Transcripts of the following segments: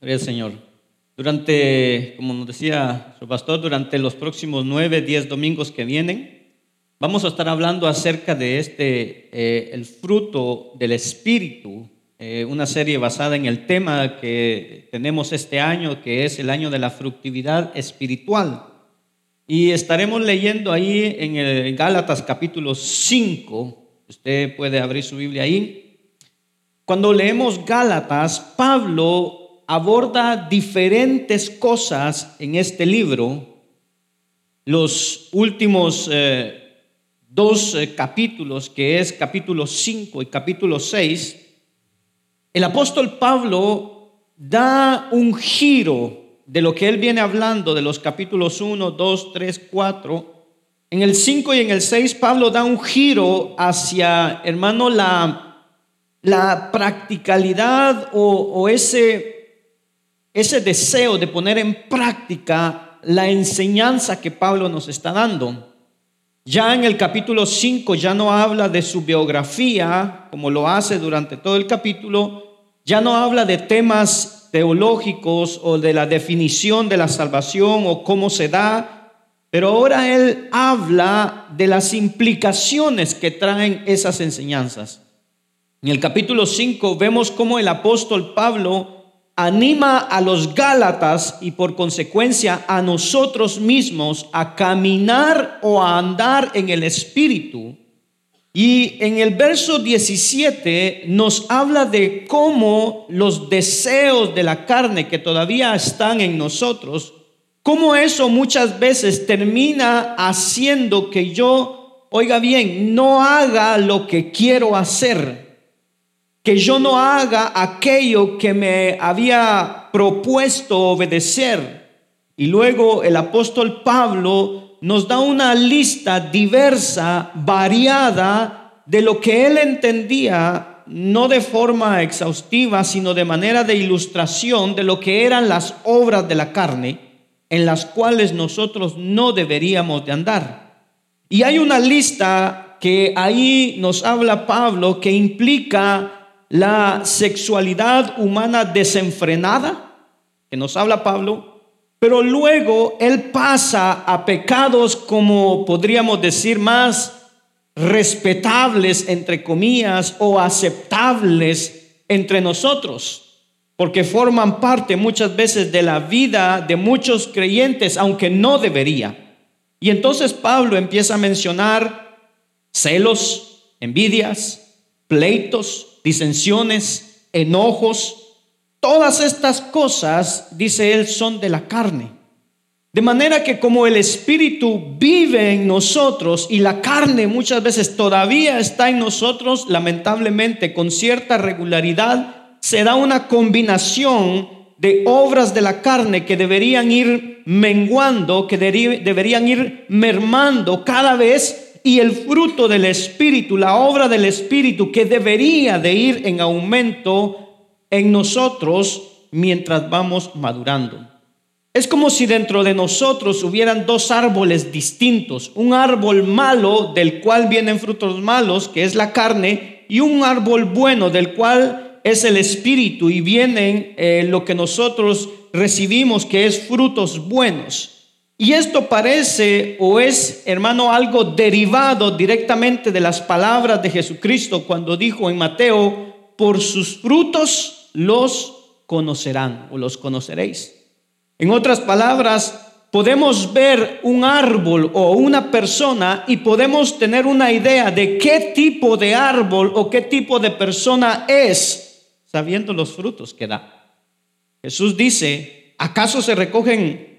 Gloria al Señor. Durante, como nos decía su pastor, durante los próximos nueve, diez domingos que vienen, vamos a estar hablando acerca de este, eh, el fruto del Espíritu, eh, una serie basada en el tema que tenemos este año, que es el año de la fructividad espiritual. Y estaremos leyendo ahí en el Gálatas capítulo 5, usted puede abrir su Biblia ahí, cuando leemos Gálatas, Pablo aborda diferentes cosas en este libro. Los últimos eh, dos eh, capítulos, que es capítulo 5 y capítulo 6, el apóstol Pablo da un giro de lo que él viene hablando de los capítulos 1, 2, 3, 4. En el 5 y en el 6, Pablo da un giro hacia, hermano, la la practicalidad o, ese, ese deseo de poner en práctica la enseñanza que Pablo nos está dando. Ya en el capítulo 5 ya no habla de su biografía, como lo hace durante todo el capítulo, ya no habla de temas teológicos o de la definición de la salvación o cómo se da, pero ahora él habla de las implicaciones que traen esas enseñanzas. En el capítulo 5 vemos cómo el apóstol Pablo anima a los Gálatas y por consecuencia a nosotros mismos a caminar o a andar en el Espíritu. Y en el verso 17 nos habla de cómo los deseos de la carne que todavía están en nosotros, cómo eso muchas veces termina haciendo que yo, oiga bien, no haga lo que quiero hacer que yo no haga aquello que me había propuesto obedecer. Y luego el apóstol Pablo nos da una lista diversa, variada, de lo que él entendía, no de forma exhaustiva, sino de manera de ilustración de lo que eran las obras de la carne, en las cuales nosotros no deberíamos de andar. Y hay una lista que ahí nos habla Pablo que implica la sexualidad humana desenfrenada, que nos habla Pablo, pero luego él pasa a pecados como podríamos decir más respetables, entre comillas, o aceptables entre nosotros, porque forman parte muchas veces de la vida de muchos creyentes, aunque no debería. Y entonces Pablo empieza a mencionar celos, envidias, pleitos, disensiones, enojos, todas estas cosas, dice él, son de la carne. De manera que como el Espíritu vive en nosotros y la carne muchas veces todavía está en nosotros, lamentablemente con cierta regularidad, se da una combinación de obras de la carne que deberían ir menguando, que deberían ir mermando cada vez y el fruto del Espíritu, la obra del Espíritu que debería de ir en aumento en nosotros mientras vamos madurando. Es como si dentro de nosotros hubieran dos árboles distintos, un árbol malo del cual vienen frutos malos, que es la carne, y un árbol bueno del cual es el espíritu y vienen eh, lo que nosotros recibimos, que es frutos buenos. Y esto parece o es, hermano, algo derivado directamente de las palabras de Jesucristo cuando dijo en Mateo, por sus frutos los conocerán o los conoceréis. En otras palabras, podemos ver un árbol o una persona y podemos tener una idea de qué tipo de árbol o qué tipo de persona es, sabiendo los frutos que da. Jesús dice, ¿acaso se recogen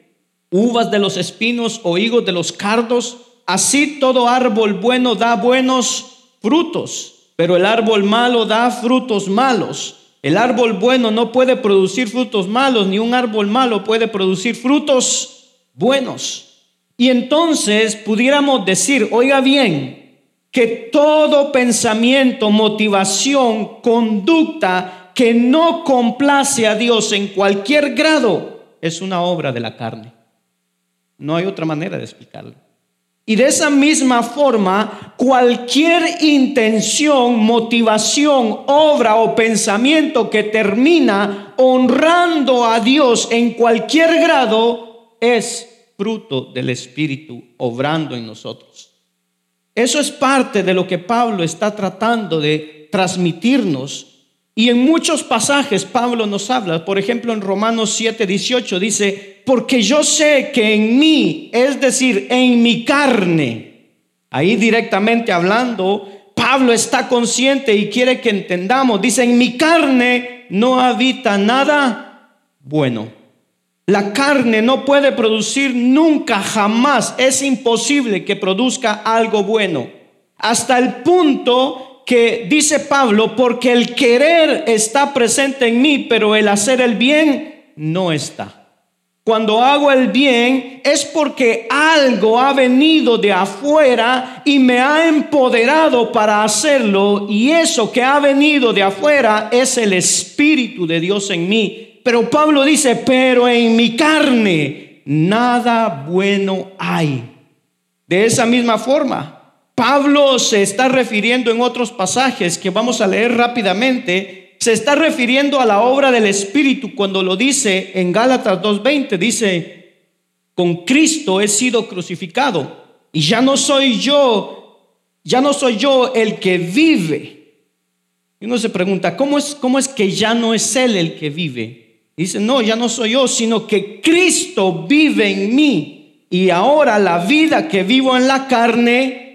uvas de los espinos o higos de los cardos. Así todo árbol bueno da buenos frutos, pero el árbol malo da frutos malos. El árbol bueno no puede producir frutos malos, ni un árbol malo puede producir frutos buenos. Y entonces pudiéramos decir, oiga bien, que todo pensamiento, motivación, conducta que no complace a Dios en cualquier grado es una obra de la carne. No hay otra manera de explicarlo. Y de esa misma forma, cualquier intención, motivación, obra o pensamiento que termina honrando a Dios en cualquier grado es fruto del Espíritu obrando en nosotros. Eso es parte de lo que Pablo está tratando de transmitirnos. Y en muchos pasajes Pablo nos habla, por ejemplo en Romanos 7, 18 dice, porque yo sé que en mí, es decir, en mi carne, ahí directamente hablando, Pablo está consciente y quiere que entendamos, dice, en mi carne no habita nada bueno. La carne no puede producir nunca, jamás. Es imposible que produzca algo bueno. Hasta el punto que dice Pablo, porque el querer está presente en mí, pero el hacer el bien no está. Cuando hago el bien es porque algo ha venido de afuera y me ha empoderado para hacerlo y eso que ha venido de afuera es el Espíritu de Dios en mí pero Pablo dice, pero en mi carne nada bueno hay. De esa misma forma, Pablo se está refiriendo en otros pasajes que vamos a leer rápidamente, se está refiriendo a la obra del Espíritu cuando lo dice en Gálatas 2.20, dice, con Cristo he sido crucificado y ya no soy yo, ya no soy yo el que vive. Y uno se pregunta, ¿cómo es, cómo es que ya no es Él el que vive? Dice, no, ya no soy yo, sino que Cristo vive en mí. Y ahora la vida que vivo en la carne,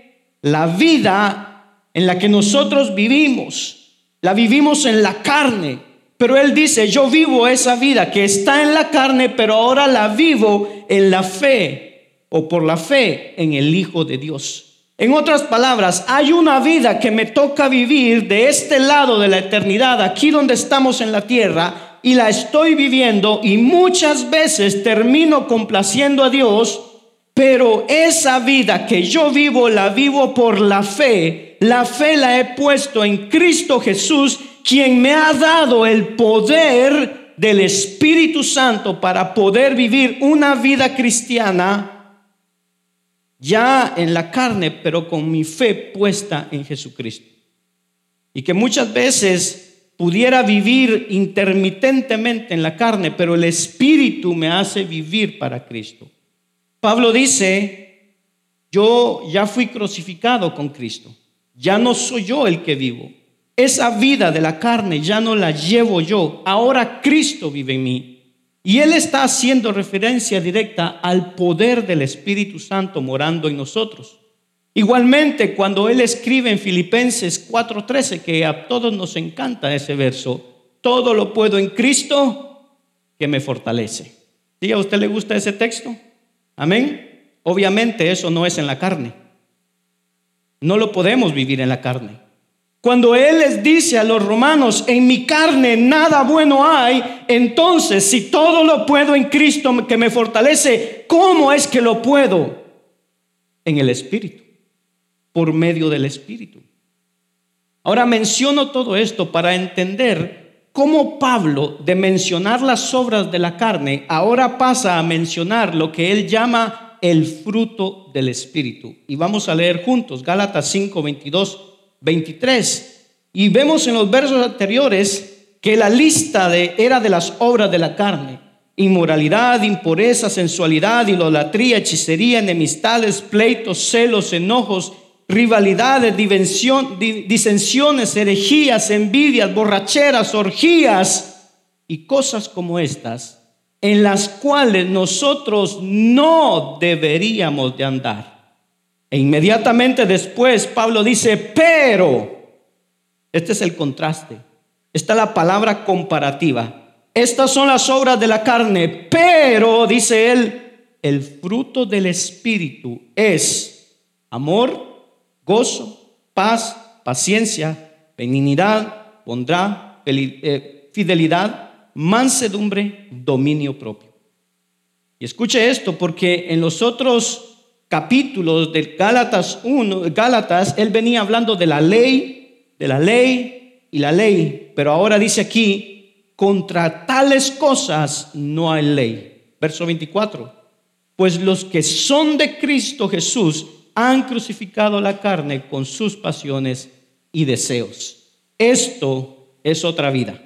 la vida en la que nosotros vivimos, la vivimos en la carne. Pero Él dice, yo vivo esa vida que está en la carne, pero ahora la vivo en la fe o por la fe en el Hijo de Dios. En otras palabras, hay una vida que me toca vivir de este lado de la eternidad, aquí donde estamos en la tierra, y la estoy viviendo y muchas veces termino complaciendo a Dios, pero esa vida que yo vivo la vivo por la fe. La fe la he puesto en Cristo Jesús, quien me ha dado el poder del Espíritu Santo para poder vivir una vida cristiana ya en la carne, pero con mi fe puesta en Jesucristo. Y que muchas veces pudiera vivir intermitentemente en la carne, pero el Espíritu me hace vivir para Cristo. Pablo dice, yo ya fui crucificado con Cristo, ya no soy yo el que vivo. Esa vida de la carne ya no la llevo yo, ahora Cristo vive en mí. Y él está haciendo referencia directa al poder del Espíritu Santo morando en nosotros. Igualmente, cuando él escribe en Filipenses 4:13, que a todos nos encanta ese verso, todo lo puedo en Cristo que me fortalece. ¿Sí a usted le gusta ese texto? Amén. Obviamente eso no es en la carne. No lo podemos vivir en la carne. Cuando Él les dice a los romanos, en mi carne nada bueno hay, entonces si todo lo puedo en Cristo que me fortalece, ¿cómo es que lo puedo? En el Espíritu por medio del Espíritu. Ahora menciono todo esto para entender cómo Pablo, de mencionar las obras de la carne, ahora pasa a mencionar lo que él llama el fruto del Espíritu. Y vamos a leer juntos Gálatas 5, 22, 23. Y vemos en los versos anteriores que la lista de, era de las obras de la carne. Inmoralidad, impureza, sensualidad, idolatría, hechicería, enemistades, pleitos, celos, enojos rivalidades, disensiones, herejías, envidias, borracheras, orgías y cosas como estas, en las cuales nosotros no deberíamos de andar. E inmediatamente después Pablo dice, pero, este es el contraste, está la palabra comparativa. Estas son las obras de la carne, pero, dice él, el fruto del Espíritu es amor, gozo, paz, paciencia, benignidad, bondad, eh, fidelidad, mansedumbre, dominio propio. Y escuche esto, porque en los otros capítulos del Gálatas 1, Gálatas, él venía hablando de la ley, de la ley y la ley, pero ahora dice aquí, contra tales cosas no hay ley. Verso 24, pues los que son de Cristo Jesús han crucificado la carne con sus pasiones y deseos. Esto es otra vida.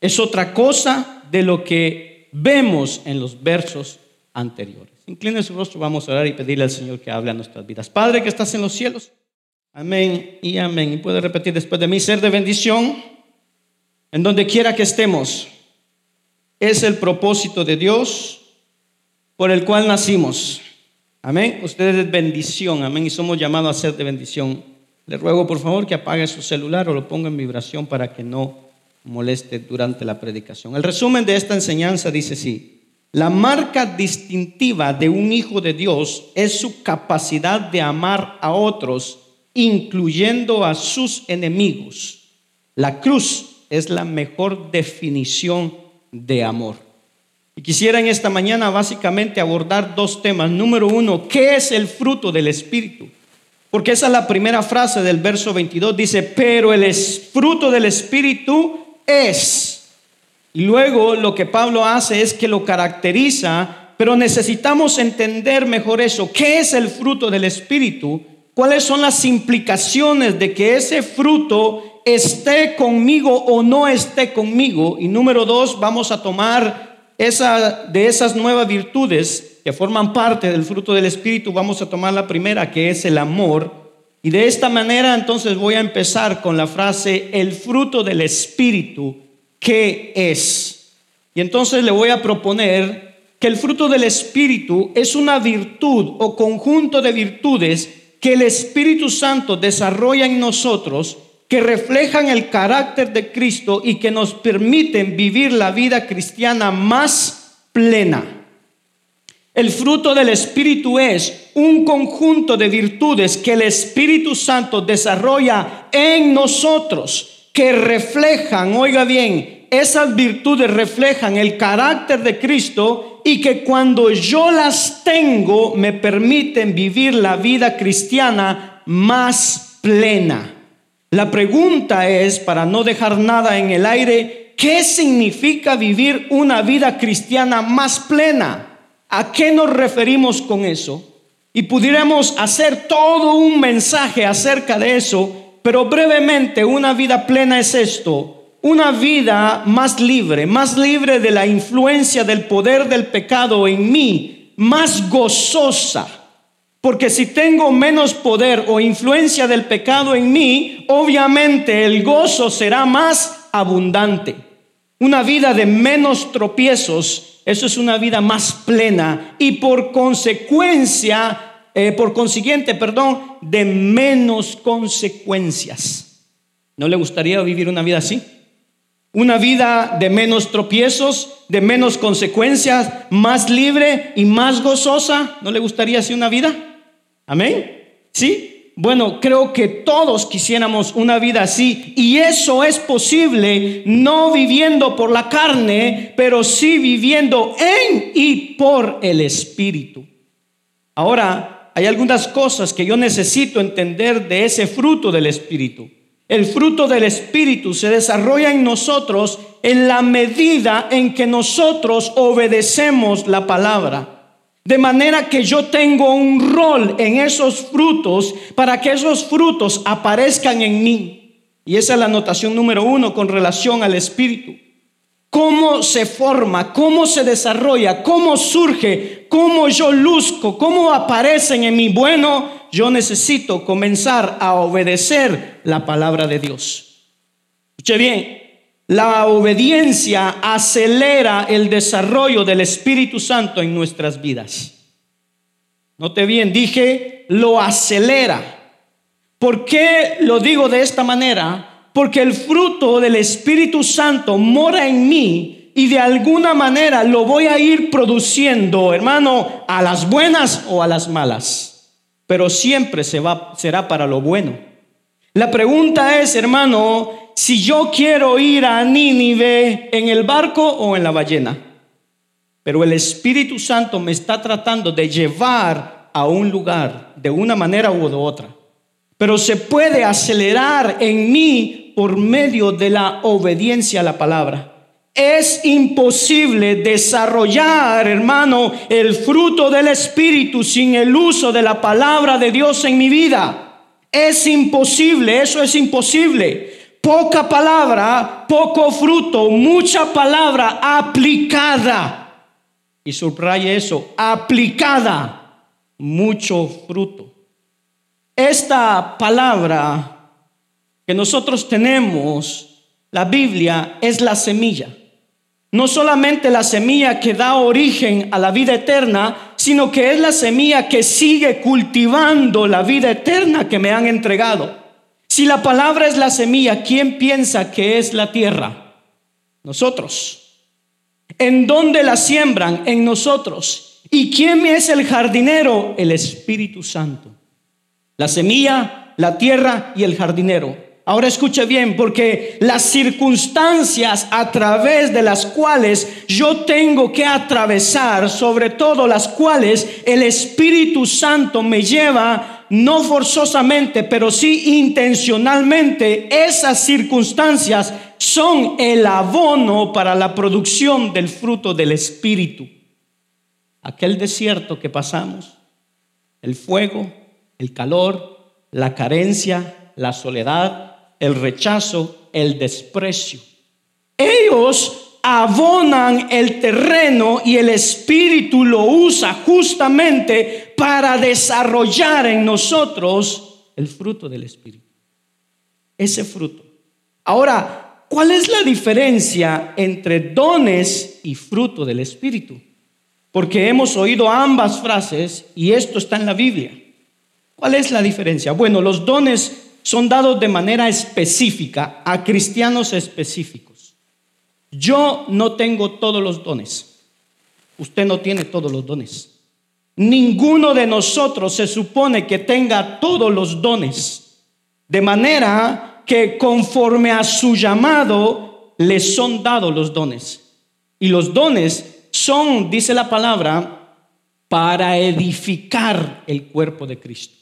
Es otra cosa de lo que vemos en los versos anteriores. Incline su rostro, vamos a orar y pedirle al Señor que hable a nuestras vidas. Padre que estás en los cielos. Amén y amén. Y puede repetir después de mí, ser de bendición en donde quiera que estemos. Es el propósito de Dios por el cual nacimos. Amén. Ustedes es bendición. Amén. Y somos llamados a ser de bendición. Le ruego por favor que apague su celular o lo ponga en vibración para que no moleste durante la predicación. El resumen de esta enseñanza dice así. La marca distintiva de un hijo de Dios es su capacidad de amar a otros, incluyendo a sus enemigos. La cruz es la mejor definición de amor. Y quisiera en esta mañana básicamente abordar dos temas. Número uno, ¿qué es el fruto del Espíritu? Porque esa es la primera frase del verso 22. Dice, pero el fruto del Espíritu es. Y luego lo que Pablo hace es que lo caracteriza, pero necesitamos entender mejor eso. ¿Qué es el fruto del Espíritu? ¿Cuáles son las implicaciones de que ese fruto esté conmigo o no esté conmigo. Y número dos, vamos a tomar esa, de esas nuevas virtudes que forman parte del fruto del Espíritu, vamos a tomar la primera, que es el amor. Y de esta manera entonces voy a empezar con la frase, el fruto del Espíritu, ¿qué es? Y entonces le voy a proponer que el fruto del Espíritu es una virtud o conjunto de virtudes que el Espíritu Santo desarrolla en nosotros que reflejan el carácter de Cristo y que nos permiten vivir la vida cristiana más plena. El fruto del Espíritu es un conjunto de virtudes que el Espíritu Santo desarrolla en nosotros, que reflejan, oiga bien, esas virtudes reflejan el carácter de Cristo y que cuando yo las tengo me permiten vivir la vida cristiana más plena. La pregunta es, para no dejar nada en el aire, ¿qué significa vivir una vida cristiana más plena? ¿A qué nos referimos con eso? Y pudiéramos hacer todo un mensaje acerca de eso, pero brevemente una vida plena es esto, una vida más libre, más libre de la influencia del poder del pecado en mí, más gozosa porque si tengo menos poder o influencia del pecado en mí, obviamente el gozo será más abundante. Una vida de menos tropiezos, eso es una vida más plena y por consecuencia, eh, por consiguiente, perdón, de menos consecuencias. ¿No le gustaría vivir una vida así? Una vida de menos tropiezos, de menos consecuencias, más libre y más gozosa. ¿No le gustaría así una vida? Amén. ¿Sí? Bueno, creo que todos quisiéramos una vida así y eso es posible no viviendo por la carne, pero sí viviendo en y por el Espíritu. Ahora, hay algunas cosas que yo necesito entender de ese fruto del Espíritu. El fruto del Espíritu se desarrolla en nosotros en la medida en que nosotros obedecemos la palabra. De manera que yo tengo un rol en esos frutos para que esos frutos aparezcan en mí. Y esa es la anotación número uno con relación al Espíritu. ¿Cómo se forma? ¿Cómo se desarrolla? ¿Cómo surge? ¿Cómo yo luzco? ¿Cómo aparecen en mí? Bueno, yo necesito comenzar a obedecer la palabra de Dios. Escuche bien, la obediencia acelera el desarrollo del Espíritu Santo en nuestras vidas. Note bien, dije, lo acelera. ¿Por qué lo digo de esta manera? Porque el fruto del Espíritu Santo mora en mí y de alguna manera lo voy a ir produciendo, hermano, a las buenas o a las malas. Pero siempre se va, será para lo bueno. La pregunta es, hermano, si yo quiero ir a Nínive en el barco o en la ballena. Pero el Espíritu Santo me está tratando de llevar a un lugar de una manera u otra. Pero se puede acelerar en mí por medio de la obediencia a la palabra. Es imposible desarrollar, hermano, el fruto del Espíritu sin el uso de la palabra de Dios en mi vida. Es imposible, eso es imposible. Poca palabra, poco fruto, mucha palabra aplicada. Y subraye eso, aplicada, mucho fruto. Esta palabra que nosotros tenemos, la Biblia, es la semilla. No solamente la semilla que da origen a la vida eterna, sino que es la semilla que sigue cultivando la vida eterna que me han entregado. Si la palabra es la semilla, ¿quién piensa que es la tierra? Nosotros. ¿En dónde la siembran? En nosotros. ¿Y quién es el jardinero? El Espíritu Santo. La semilla, la tierra y el jardinero. Ahora escuche bien, porque las circunstancias a través de las cuales yo tengo que atravesar, sobre todo las cuales el Espíritu Santo me lleva, no forzosamente, pero sí intencionalmente, esas circunstancias son el abono para la producción del fruto del Espíritu. Aquel desierto que pasamos, el fuego, el calor, la carencia, la soledad, el rechazo, el desprecio. Ellos abonan el terreno y el Espíritu lo usa justamente para desarrollar en nosotros el fruto del Espíritu. Ese fruto. Ahora, ¿cuál es la diferencia entre dones y fruto del Espíritu? Porque hemos oído ambas frases y esto está en la Biblia. ¿Cuál es la diferencia? Bueno, los dones son dados de manera específica a cristianos específicos. Yo no tengo todos los dones. Usted no tiene todos los dones. Ninguno de nosotros se supone que tenga todos los dones. De manera que conforme a su llamado le son dados los dones. Y los dones son, dice la palabra, para edificar el cuerpo de Cristo.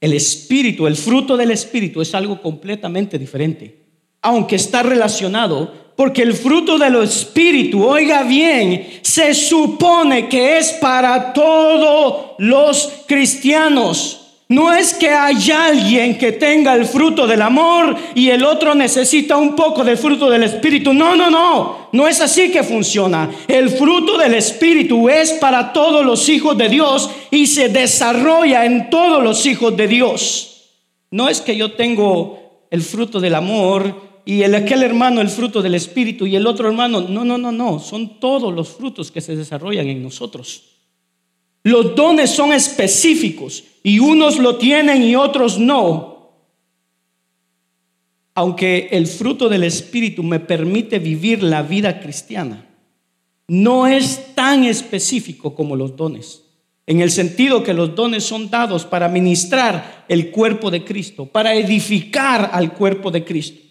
El espíritu, el fruto del espíritu es algo completamente diferente, aunque está relacionado, porque el fruto del espíritu, oiga bien, se supone que es para todos los cristianos. No es que hay alguien que tenga el fruto del amor y el otro necesita un poco del fruto del Espíritu. No, no, no. No es así que funciona. El fruto del Espíritu es para todos los hijos de Dios y se desarrolla en todos los hijos de Dios. No es que yo tengo el fruto del amor y el aquel hermano el fruto del Espíritu y el otro hermano. No, no, no, no. Son todos los frutos que se desarrollan en nosotros. Los dones son específicos y unos lo tienen y otros no. Aunque el fruto del Espíritu me permite vivir la vida cristiana, no es tan específico como los dones. En el sentido que los dones son dados para ministrar el cuerpo de Cristo, para edificar al cuerpo de Cristo.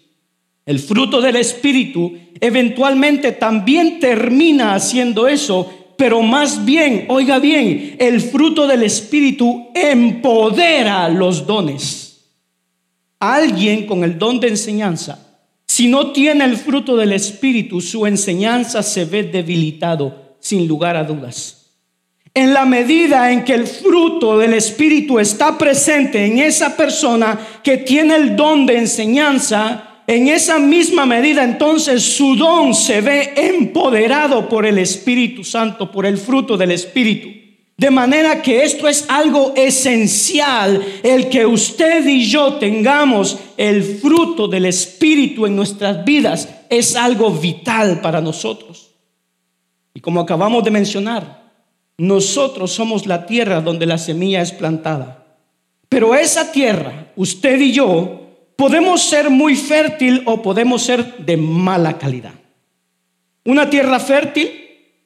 El fruto del Espíritu eventualmente también termina haciendo eso pero más bien, oiga bien, el fruto del Espíritu empodera los dones. Alguien con el don de enseñanza, si no tiene el fruto del Espíritu, su enseñanza se ve debilitado, sin lugar a dudas. En la medida en que el fruto del Espíritu está presente en esa persona que tiene el don de enseñanza, en esa misma medida entonces su don se ve empoderado por el Espíritu Santo, por el fruto del Espíritu. De manera que esto es algo esencial, el que usted y yo tengamos el fruto del Espíritu en nuestras vidas es algo vital para nosotros. Y como acabamos de mencionar, nosotros somos la tierra donde la semilla es plantada. Pero esa tierra, usted y yo, Podemos ser muy fértil o podemos ser de mala calidad. Una tierra fértil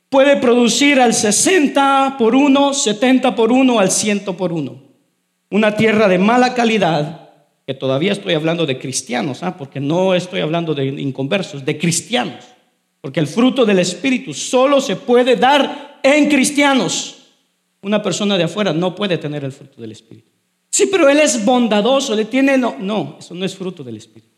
puede producir al 60 por 1, 70 por 1, al 100 por 1. Una tierra de mala calidad, que todavía estoy hablando de cristianos, ¿ah? porque no estoy hablando de inconversos, de cristianos. Porque el fruto del Espíritu solo se puede dar en cristianos. Una persona de afuera no puede tener el fruto del Espíritu. Sí, pero Él es bondadoso, le tiene... No, no, eso no es fruto del Espíritu.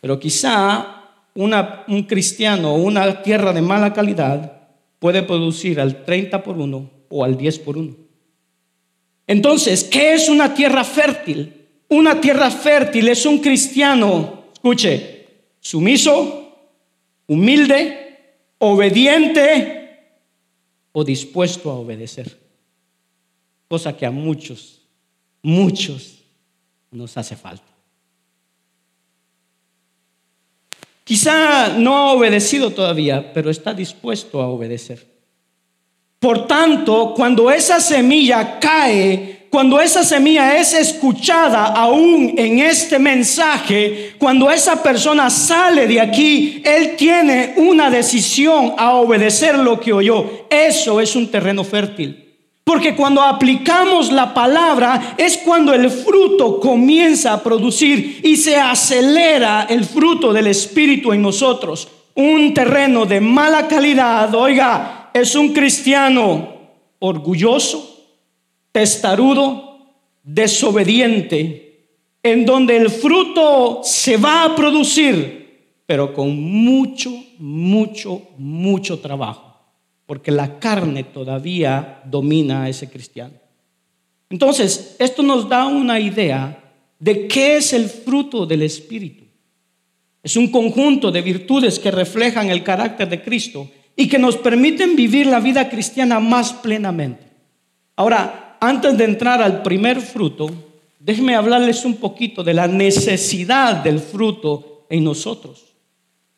Pero quizá un cristiano o una tierra de mala calidad puede producir al 30 por 1 o al 10 por 1. Entonces, ¿qué es una tierra fértil? Una tierra fértil es un cristiano, escuche, sumiso, humilde, obediente o dispuesto a obedecer. Cosa que a muchos, muchos nos hace falta. Quizá no ha obedecido todavía, pero está dispuesto a obedecer. Por tanto, cuando esa semilla cae, cuando esa semilla es escuchada aún en este mensaje, cuando esa persona sale de aquí, él tiene una decisión a obedecer lo que oyó. Eso es un terreno fértil. Porque cuando aplicamos la palabra es cuando el fruto comienza a producir y se acelera el fruto del Espíritu en nosotros. Un terreno de mala calidad, oiga, es un cristiano orgulloso, testarudo, desobediente, en donde el fruto se va a producir, pero con mucho, mucho, mucho trabajo porque la carne todavía domina a ese cristiano. Entonces, esto nos da una idea de qué es el fruto del Espíritu. Es un conjunto de virtudes que reflejan el carácter de Cristo y que nos permiten vivir la vida cristiana más plenamente. Ahora, antes de entrar al primer fruto, déjenme hablarles un poquito de la necesidad del fruto en nosotros.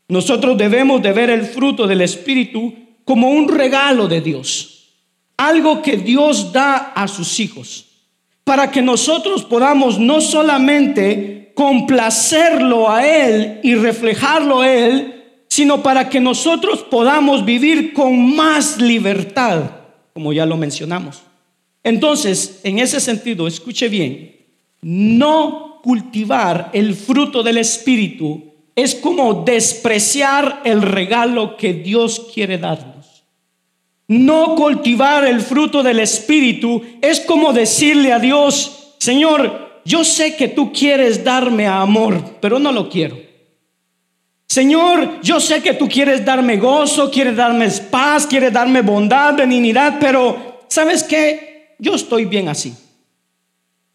Nosotros debemos de ver el fruto del Espíritu como un regalo de Dios, algo que Dios da a sus hijos, para que nosotros podamos no solamente complacerlo a Él y reflejarlo a Él, sino para que nosotros podamos vivir con más libertad, como ya lo mencionamos. Entonces, en ese sentido, escuche bien, no cultivar el fruto del Espíritu es como despreciar el regalo que Dios quiere darnos. No cultivar el fruto del Espíritu es como decirle a Dios, Señor, yo sé que tú quieres darme amor, pero no lo quiero. Señor, yo sé que tú quieres darme gozo, quieres darme paz, quieres darme bondad, benignidad, pero ¿sabes qué? Yo estoy bien así.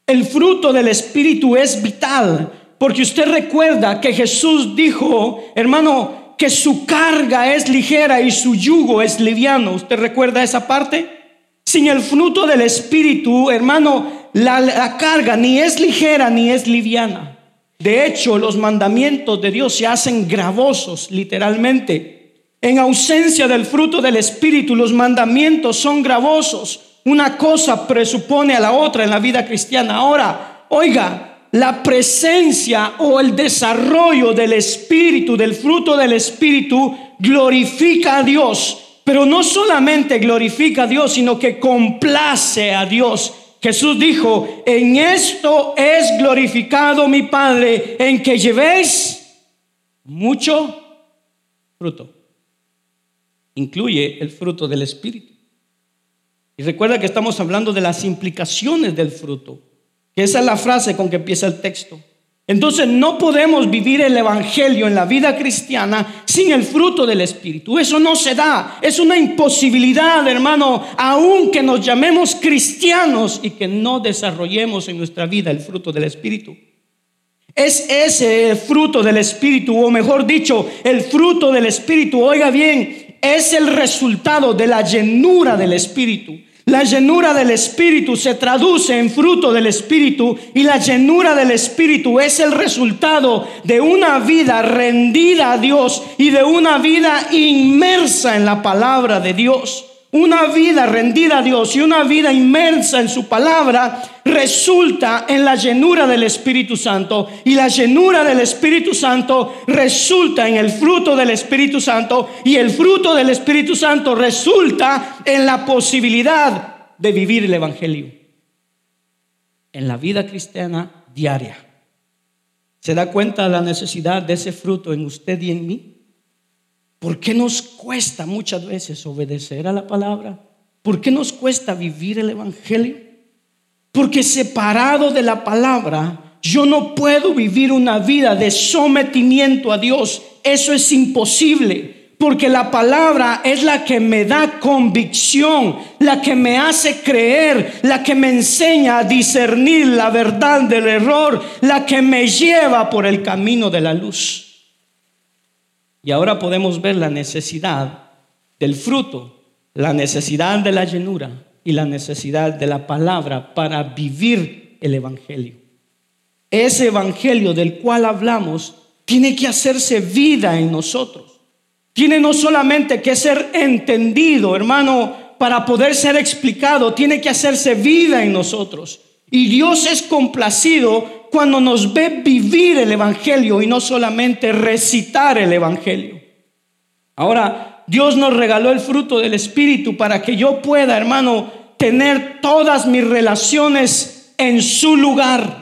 El fruto del Espíritu es vital, porque usted recuerda que Jesús dijo, hermano, que su carga es ligera y su yugo es liviano. ¿Usted recuerda esa parte? Sin el fruto del Espíritu, hermano, la, carga ni es ligera ni es liviana. De hecho, los mandamientos de Dios se hacen gravosos, literalmente. En ausencia del fruto del Espíritu, los mandamientos son gravosos. Una cosa presupone a la otra en la vida cristiana. Ahora, oiga, la presencia o el desarrollo del Espíritu, del fruto del Espíritu, glorifica a Dios. Pero no solamente glorifica a Dios, sino que complace a Dios. Jesús dijo, en esto es glorificado mi Padre, en que llevéis mucho fruto. Incluye el fruto del Espíritu. Y recuerda que estamos hablando de las implicaciones del fruto que esa es la frase con que empieza el texto. Entonces no podemos vivir el Evangelio en la vida cristiana sin el fruto del Espíritu. Eso no se da. Es una imposibilidad, hermano, aunque nos llamemos cristianos y que no desarrollemos en nuestra vida el fruto del Espíritu. Es ese fruto del Espíritu, o mejor dicho, el fruto del Espíritu, oiga bien, es el resultado de la llenura del Espíritu. La llenura del Espíritu se traduce en fruto del Espíritu y la llenura del Espíritu es el resultado de una vida rendida a Dios y de una vida inmersa en la palabra de Dios. Una vida rendida a Dios y una vida inmersa en su palabra resulta en la llenura del Espíritu Santo y la llenura del Espíritu Santo resulta en el fruto del Espíritu Santo y el fruto del Espíritu Santo resulta en la posibilidad de vivir el Evangelio en la vida cristiana diaria. ¿Se da cuenta de la necesidad de ese fruto en usted y en mí? ¿Por qué nos cuesta muchas veces obedecer a la palabra? ¿Por qué nos cuesta vivir el Evangelio? Porque separado de la palabra, yo no puedo vivir una vida de sometimiento a Dios eso es imposible. Porque la palabra es la que me da convicción, la que me hace creer, la que me enseña a discernir la verdad del error, la que me lleva por el camino de la luz. Y ahora podemos ver la necesidad del fruto, la necesidad de la llenura y la necesidad de la palabra para vivir el Evangelio. Ese Evangelio del cual hablamos tiene que hacerse vida en nosotros. Tiene no solamente que ser entendido, hermano, para poder ser explicado, tiene que hacerse vida en nosotros. Y Dios es complacido cuando nos ve vivir el Evangelio y no solamente recitar el Evangelio. Ahora, Dios nos regaló el fruto del Espíritu para que yo pueda, hermano, tener todas mis relaciones en su lugar.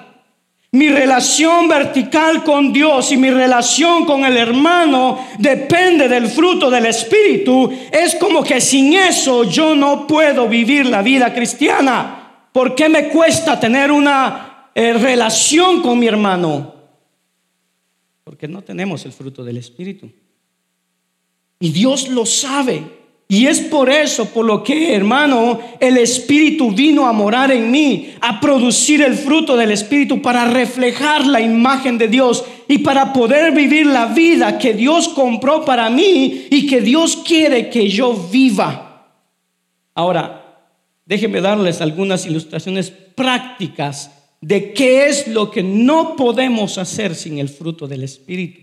Mi relación vertical con Dios y mi relación con el hermano depende del fruto del Espíritu. Es como que sin eso yo no puedo vivir la vida cristiana. ¿Por qué me cuesta tener una relación con mi hermano? Porque no tenemos el fruto del Espíritu. Y Dios lo sabe. Y es por eso, por lo que, hermano, el Espíritu vino a morar en mí, a producir el fruto del Espíritu para reflejar la imagen de Dios y para poder vivir la vida que Dios compró para mí y que Dios quiere que yo viva. Ahora, déjenme darles algunas ilustraciones prácticas de qué es lo que no podemos hacer sin el fruto del Espíritu.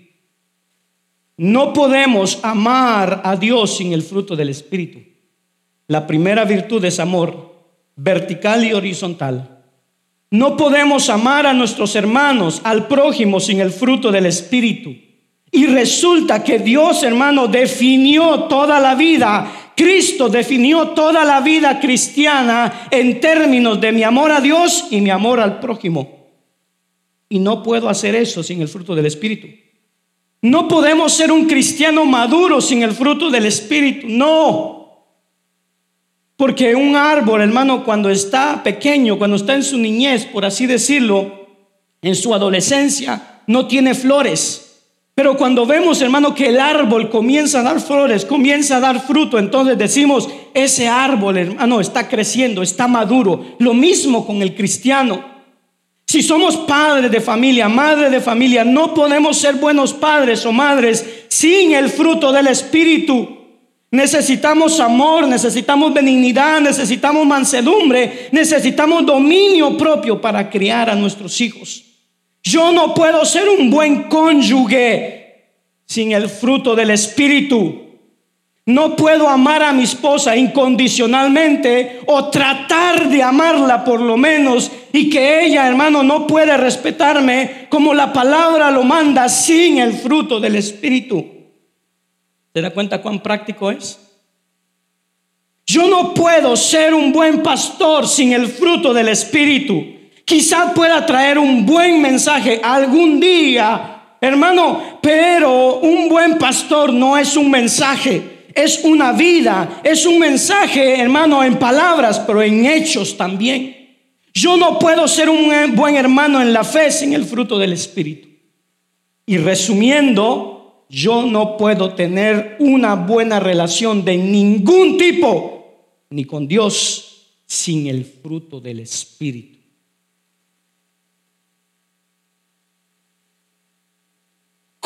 No podemos amar a Dios sin el fruto del Espíritu. La primera virtud es amor, vertical y horizontal. No podemos amar a nuestros hermanos, al prójimo, sin el fruto del Espíritu. Y resulta que Dios, hermano, definió toda la vida. Cristo definió toda la vida cristiana en términos de mi amor a Dios y mi amor al prójimo. Y no puedo hacer eso sin el fruto del Espíritu. No podemos ser un cristiano maduro sin el fruto del Espíritu, no. Porque un árbol, hermano, cuando está pequeño, cuando está en su niñez, por así decirlo, en su adolescencia, no tiene flores. Pero cuando vemos, hermano, que el árbol comienza a dar flores, comienza a dar fruto, entonces decimos, ese árbol, hermano, está creciendo, está maduro. Lo mismo con el cristiano. Si somos padres de familia, madre de familia, no podemos ser buenos padres o madres sin el fruto del Espíritu. Necesitamos amor, necesitamos benignidad, necesitamos mansedumbre, necesitamos dominio propio para criar a nuestros hijos. Yo no puedo ser un buen cónyuge sin el fruto del Espíritu. No puedo amar a mi esposa incondicionalmente o tratar de amarla por lo menos y que ella, hermano, no puede respetarme como la palabra lo manda sin el fruto del Espíritu. ¿Se da cuenta cuán práctico es? Yo no puedo ser un buen pastor sin el fruto del Espíritu. Quizás pueda traer un buen mensaje algún día, hermano, pero un buen pastor no es un mensaje es una vida, es un mensaje, hermano, en palabras, pero en hechos también. Yo no puedo ser un buen hermano en la fe sin el fruto del Espíritu. Y resumiendo, yo no puedo tener una buena relación de ningún tipo, ni con Dios, sin el fruto del Espíritu.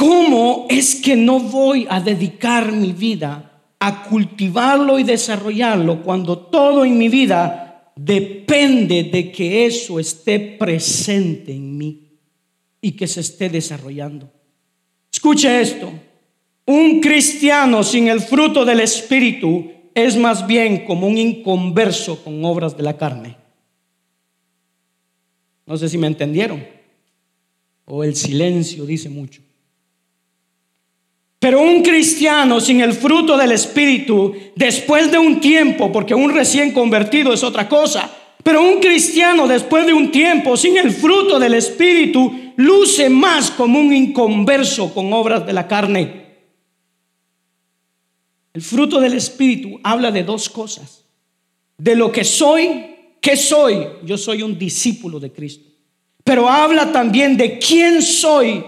¿Cómo es que no voy a dedicar mi vida a cultivarlo y desarrollarlo cuando todo en mi vida depende de que eso esté presente en mí y que se esté desarrollando. Escuche esto, un cristiano sin el fruto del Espíritu es más bien como un inconverso con obras de la carne. No sé si me entendieron. O el silencio dice mucho. Pero un cristiano sin el fruto del Espíritu, después de un tiempo, porque un recién convertido es otra cosa, pero un cristiano después de un tiempo sin el fruto del Espíritu, luce más como un inconverso con obras de la carne. El fruto del Espíritu habla de dos cosas. De lo que soy, ¿qué soy? Yo soy un discípulo de Cristo. Pero habla también de quién soy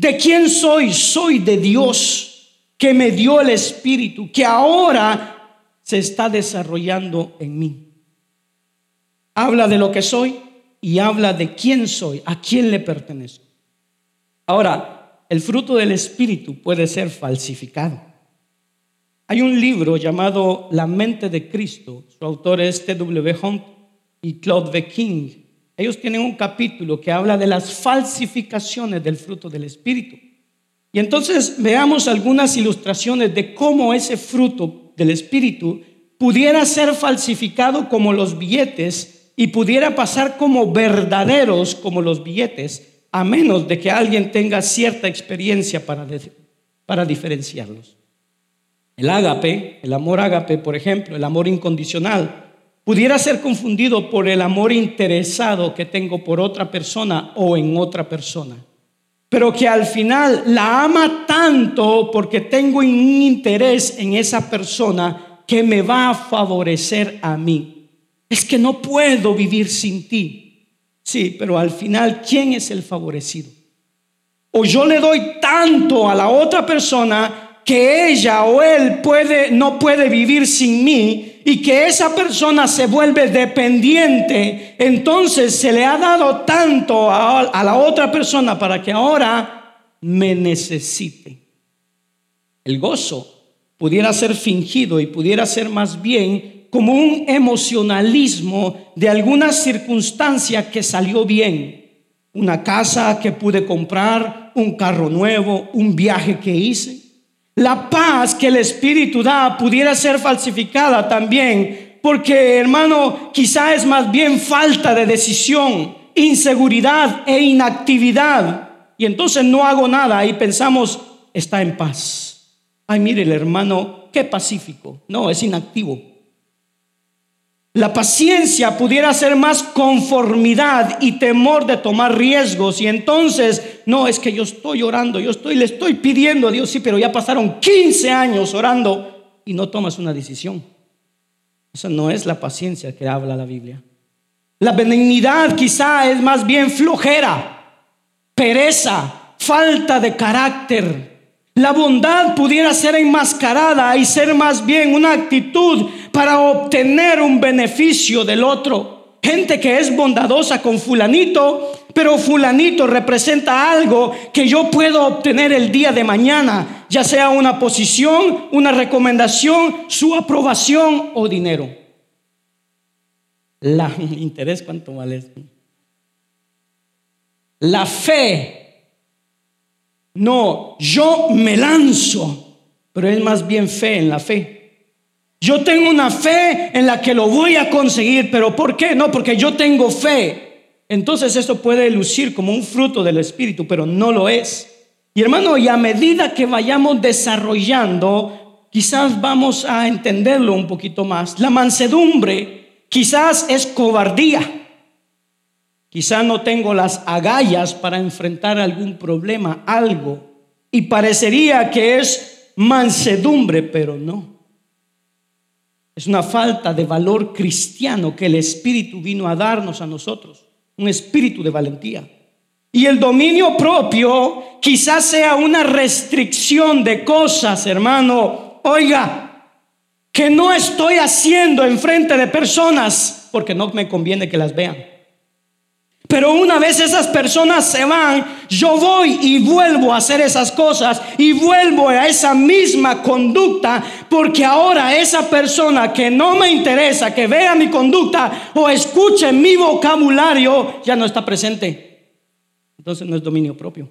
¿De quién soy? Soy de Dios que me dio el Espíritu, que ahora se está desarrollando en mí. Habla de lo que soy y habla de quién soy, a quién le pertenezco. Ahora, el fruto del Espíritu puede ser falsificado. Hay un libro llamado La mente de Cristo, su autor es T.W. Hunt y Claude V. King. Ellos tienen un capítulo que habla de las falsificaciones del fruto del Espíritu. Y entonces veamos algunas ilustraciones de cómo ese fruto del Espíritu pudiera ser falsificado como los billetes y pudiera pasar como verdaderos como los billetes, a menos de que alguien tenga cierta experiencia para, para diferenciarlos. El ágape, el amor ágape, por ejemplo, el amor incondicional, pudiera ser confundido por el amor interesado que tengo por otra persona o en otra persona. Pero que al final la ama tanto porque tengo un interés en esa persona que me va a favorecer a mí. Es que no puedo vivir sin ti. Sí, pero al final, ¿quién es el favorecido? O yo le doy tanto a la otra persona que ella o él puede, no puede vivir sin mí y que esa persona se vuelve dependiente, entonces se le ha dado tanto a, a la otra persona para que ahora me necesite. El gozo pudiera ser fingido y pudiera ser más bien como un emocionalismo de alguna circunstancia que salió bien. Una casa que pude comprar, un carro nuevo, un viaje que hice. La paz que el Espíritu da pudiera ser falsificada también, porque hermano, quizá es más bien falta de decisión, inseguridad e inactividad. Y entonces no hago nada y pensamos, está en paz. Ay, mire el hermano, qué pacífico. No, es inactivo. La paciencia pudiera ser más conformidad y temor de tomar riesgos. Y entonces, no, es que yo estoy orando, yo estoy, le estoy pidiendo a Dios, sí, pero ya pasaron 15 años orando y no tomas una decisión. Esa no es la paciencia que habla la Biblia. La benignidad quizá es más bien flojera, pereza, falta de carácter. La bondad pudiera ser enmascarada y ser más bien una actitud para obtener un beneficio del otro. Gente que es bondadosa con fulanito, pero fulanito representa algo que yo puedo obtener el día de mañana, ya sea una posición, una recomendación, su aprobación o dinero. La interés cuánto vale. La fe no, yo me lanzo, pero es más bien fe en la fe. Yo tengo una fe en la que lo voy a conseguir, pero ¿por qué? No, porque yo tengo fe. Entonces esto puede lucir como un fruto del Espíritu, pero no lo es. Y hermano, y a medida que vayamos desarrollando, quizás vamos a entenderlo un poquito más. La mansedumbre quizás es cobardía. Quizá no tengo las agallas para enfrentar algún problema, algo, y parecería que es mansedumbre, pero no. Es una falta de valor cristiano que el Espíritu vino a darnos a nosotros, un espíritu de valentía. Y el dominio propio quizás sea una restricción de cosas, hermano. Oiga, que no estoy haciendo en frente de personas porque no me conviene que las vean. Pero una vez esas personas se van, yo voy y vuelvo a hacer esas cosas y vuelvo a esa misma conducta porque ahora esa persona que no me interesa, que vea mi conducta o escuche mi vocabulario, ya no está presente. Entonces no es dominio propio.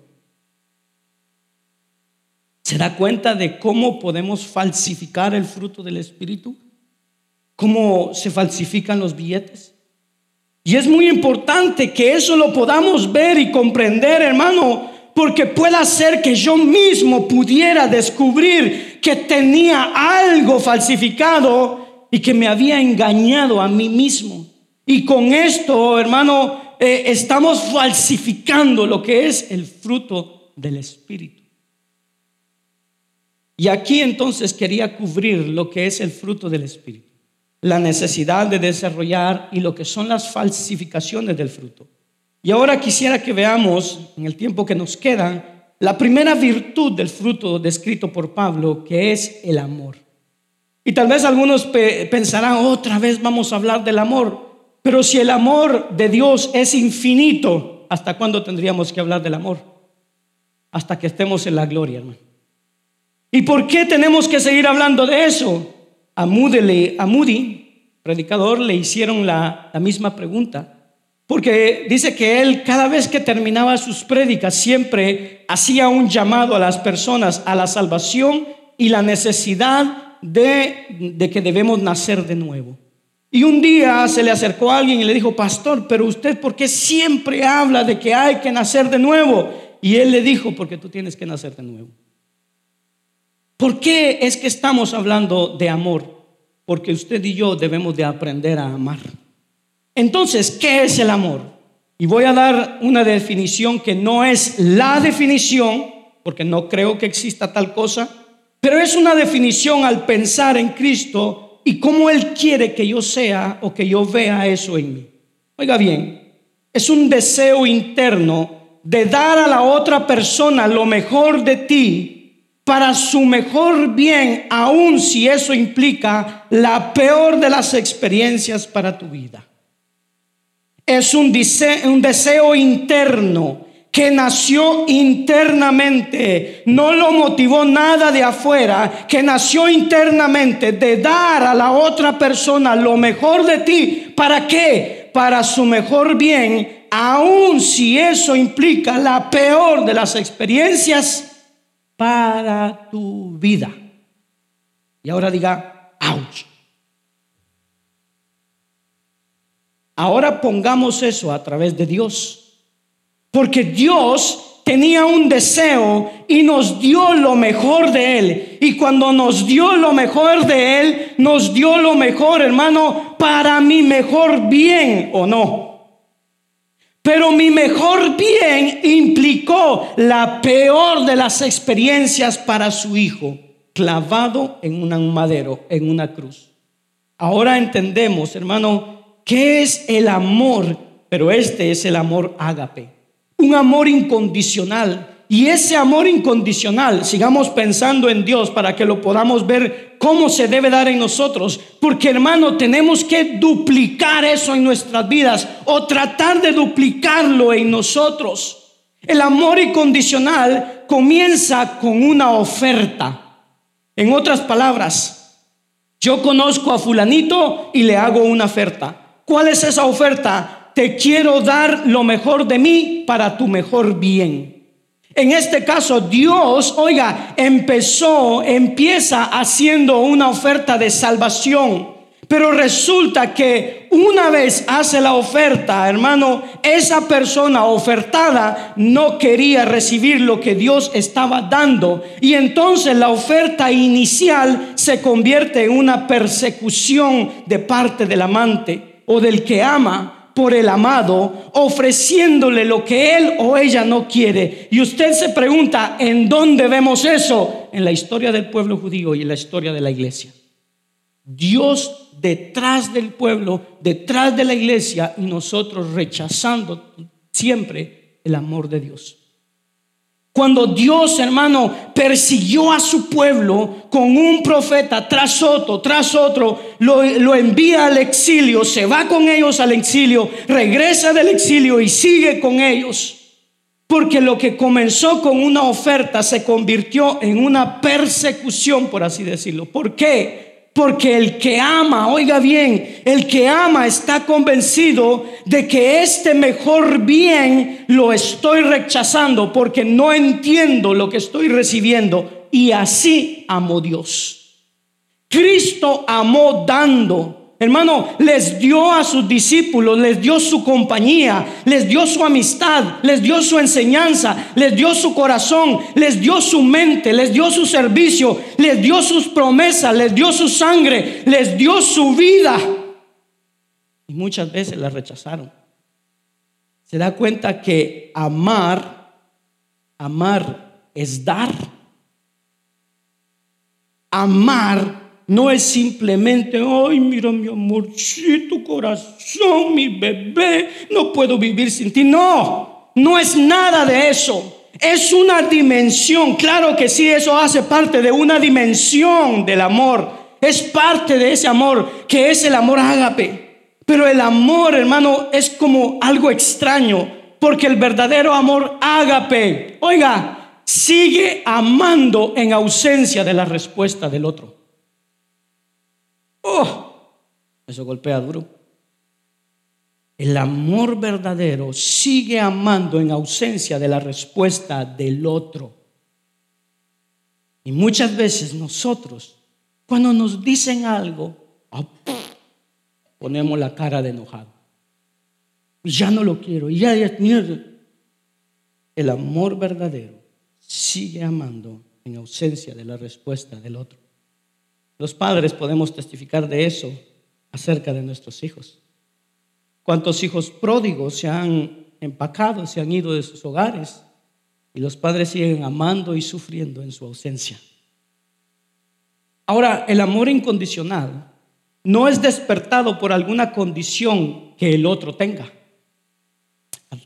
¿Se da cuenta de cómo podemos falsificar el fruto del Espíritu? ¿Cómo se falsifican los billetes? Y es muy importante que eso lo podamos ver y comprender, hermano, porque puede ser que yo mismo pudiera descubrir que tenía algo falsificado y que me había engañado a mí mismo. Y con esto, hermano, eh, estamos falsificando lo que es el fruto del Espíritu. Y aquí entonces quería cubrir lo que es el fruto del Espíritu la necesidad de desarrollar y lo que son las falsificaciones del fruto. Y ahora quisiera que veamos, en el tiempo que nos queda, la primera virtud del fruto descrito por Pablo, que es el amor. Y tal vez algunos pensarán, otra vez vamos a hablar del amor, pero si el amor de Dios es infinito, ¿hasta cuándo tendríamos que hablar del amor? Hasta que estemos en la gloria, hermano. ¿Y por qué tenemos que seguir hablando de eso? A Moody, predicador, le hicieron la, misma pregunta. Porque dice que él cada vez que terminaba sus prédicas siempre hacía un llamado a las personas a la salvación y la necesidad de, de, que debemos nacer de nuevo. Y un día se le acercó a alguien y le dijo, pastor, pero usted ¿por qué siempre habla de que hay que nacer de nuevo? Y él le dijo, porque tú tienes que nacer de nuevo. ¿Por qué es que estamos hablando de amor? Porque usted y yo debemos de aprender a amar. Entonces, ¿qué es el amor? Y voy a dar una definición que no es la definición, porque no creo que exista tal cosa, pero es una definición al pensar en Cristo y cómo Él quiere que yo sea o que yo vea eso en mí. Oiga bien, es un deseo interno de dar a la otra persona lo mejor de ti para su mejor bien, aun si eso implica la peor de las experiencias para tu vida es un deseo, interno que nació internamente, no lo motivó nada de afuera, que nació internamente de dar a la otra persona lo mejor de ti. ¿Para qué? Para su mejor bien, aun si eso implica la peor de las experiencias para tu vida. Y ahora diga, ouch. Ahora pongamos eso a través de Dios. Porque Dios tenía un deseo y nos dio lo mejor de Él. Y cuando nos dio lo mejor de Él, nos dio lo mejor, hermano, para mi mejor bien o no. Pero mi mejor bien implicó la peor de las experiencias para su hijo, clavado en un madero, en una cruz. Ahora entendemos, hermano, ¿Qué es el amor? Pero este es el amor ágape, un amor incondicional. Y ese amor incondicional, sigamos pensando en Dios para que lo podamos ver cómo se debe dar en nosotros. Porque hermano, tenemos que duplicar eso en nuestras vidas o tratar de duplicarlo en nosotros. El amor incondicional comienza con una oferta. En otras palabras, yo conozco a fulanito y le hago una oferta. ¿Cuál es esa oferta? Te quiero dar lo mejor de mí para tu mejor bien. En este caso, Dios, oiga, empezó, empieza haciendo una oferta de salvación. Pero resulta que una vez hace la oferta, hermano, esa persona ofertada no quería recibir lo que Dios estaba dando. Y entonces la oferta inicial se convierte en una persecución de parte del amante o del que ama por el amado, ofreciéndole lo que él o ella no quiere. Y usted se pregunta, ¿en dónde vemos eso? En la historia del pueblo judío y en la historia de la iglesia. Dios detrás del pueblo, detrás de la iglesia y nosotros rechazando siempre el amor de Dios. Cuando Dios, hermano, persiguió a su pueblo con un profeta tras otro, tras otro, lo, envía al exilio, se va con ellos al exilio, regresa del exilio y sigue con ellos. Porque lo que comenzó con una oferta se convirtió en una persecución, por así decirlo. ¿Por qué? Porque el que ama, oiga bien, el que ama está convencido de que este mejor bien lo estoy rechazando porque no entiendo lo que estoy recibiendo. Y así amó Dios. Cristo amó dando. Hermano, les dio a sus discípulos, les dio su compañía, les dio su amistad, les dio su enseñanza, les dio su corazón, les dio su mente, les dio su servicio, les dio sus promesas, les dio su sangre, les dio su vida. Y muchas veces la rechazaron. Se da cuenta que amar, amar es dar. Amar no es simplemente, ay, mira mi amorcito corazón, mi bebé, no puedo vivir sin ti. No, no es nada de eso. Es una dimensión, claro que sí, eso hace parte de una dimensión del amor. Es parte de ese amor que es el amor ágape. Pero el amor, hermano, es como algo extraño, porque el verdadero amor ágape, oiga, sigue amando en ausencia de la respuesta del otro. Oh, eso golpea duro. El amor verdadero sigue amando en ausencia de la respuesta del otro. Y muchas veces nosotros, cuando nos dicen algo, ah, ponemos la cara de enojado. Ya no lo quiero. Ya, ya, el amor verdadero sigue amando en ausencia de la respuesta del otro. Los padres podemos testificar de eso acerca de nuestros hijos. ¿Cuántos hijos pródigos se han empacado, se han ido de sus hogares y los padres siguen amando y sufriendo en su ausencia? Ahora, el amor incondicional no es despertado por alguna condición que el otro tenga.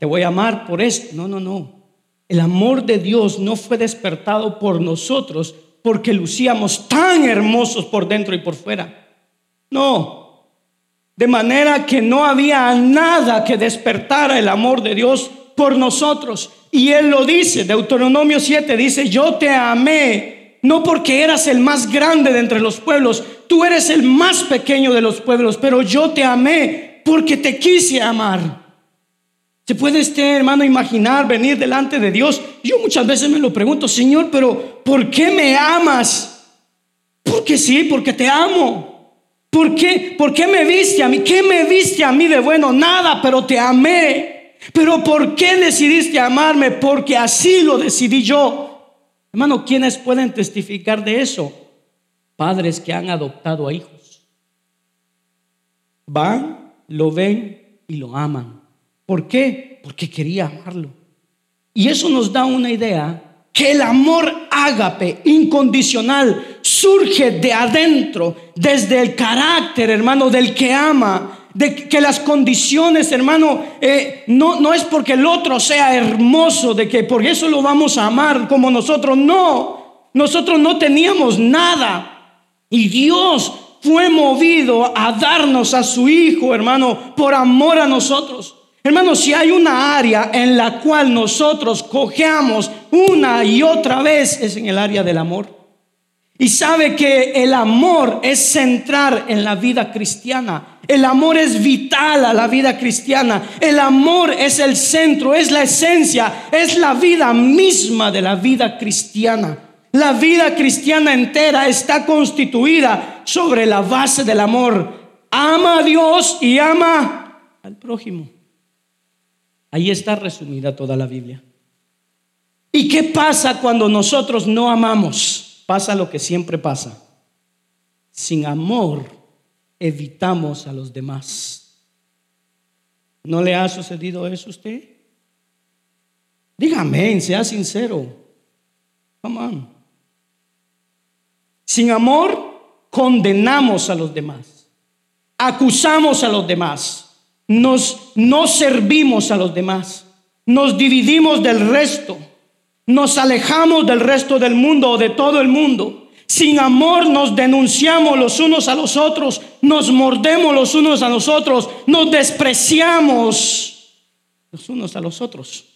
Te voy a amar por esto. No, no, no. El amor de Dios no fue despertado por nosotros porque lucíamos tan hermosos por dentro y por fuera. No, de manera que no había nada que despertara el amor de Dios por nosotros. Y Él lo dice, Deuteronomio 7 dice, yo te amé, no porque eras el más grande de entre los pueblos, tú eres el más pequeño de los pueblos, pero yo te amé porque te quise amar. ¿Se puede este hermano imaginar venir delante de Dios? Yo muchas veces me lo pregunto, Señor, pero ¿por qué me amas? Porque sí, porque te amo. ¿Por qué? ¿Por qué me viste a mí? ¿Qué me viste a mí de bueno? Nada, pero te amé. Pero ¿por qué decidiste amarme? Porque así lo decidí yo. Hermano, ¿quiénes pueden testificar de eso? Padres que han adoptado a hijos. Van, lo ven y lo aman. ¿Por qué? Porque quería amarlo. Y eso nos da una idea que el amor ágape incondicional surge de adentro, desde el carácter, hermano, del que ama, de que las condiciones, hermano, eh, no, no es porque el otro sea hermoso, de que por eso lo vamos a amar como nosotros, no, nosotros no teníamos nada y Dios fue movido a darnos a su Hijo, hermano, por amor a nosotros. Hermanos, si hay una área en la cual nosotros cojeamos una y otra vez es en el área del amor. Y sabe que el amor es central en la vida cristiana. El amor es vital a la vida cristiana. El amor es el centro, es la esencia, es la vida misma de la vida cristiana. La vida cristiana entera está constituida sobre la base del amor. Ama a Dios y ama al prójimo. Ahí está resumida toda la Biblia. ¿Y qué pasa cuando nosotros no amamos? Pasa lo que siempre pasa. Sin amor evitamos a los demás. ¿No le ha sucedido eso a usted? Dígame, sea sincero. Come on. Sin amor condenamos a los demás. Acusamos a los demás nos no servimos a los demás, nos dividimos del resto, nos alejamos del resto del mundo o de todo el mundo. Sin amor nos denunciamos los unos a los otros, nos mordemos los unos a los otros, nos despreciamos los unos a los otros.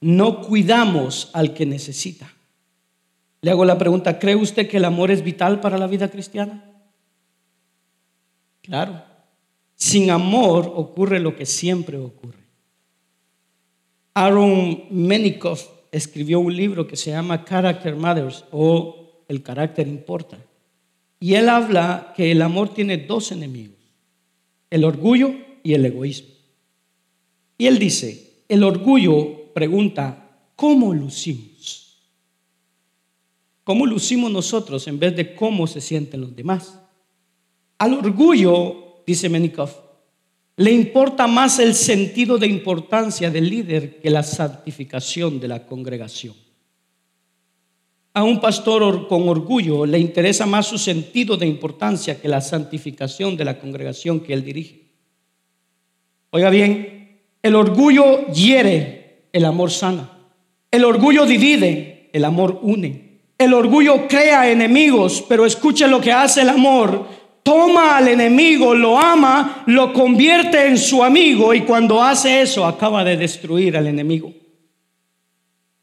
No cuidamos al que necesita. Le hago la pregunta, ¿cree usted que el amor es vital para la vida cristiana? Claro. Sin amor ocurre lo que siempre ocurre. Aaron Menikoff escribió un libro que se llama Character Matters o El carácter importa. Y él habla que el amor tiene dos enemigos, el orgullo y el egoísmo. Y él dice, el orgullo pregunta, ¿cómo lucimos? ¿Cómo lucimos nosotros en vez de cómo se sienten los demás? Al orgullo dice Menikov, le importa más el sentido de importancia del líder que la santificación de la congregación. A un pastor con orgullo le interesa más su sentido de importancia que la santificación de la congregación que él dirige. Oiga bien, el orgullo hiere, el amor sana. El orgullo divide, el amor une. El orgullo crea enemigos, pero escuche lo que hace el amor. Toma al enemigo, lo ama, lo convierte en su amigo y cuando hace eso acaba de destruir al enemigo.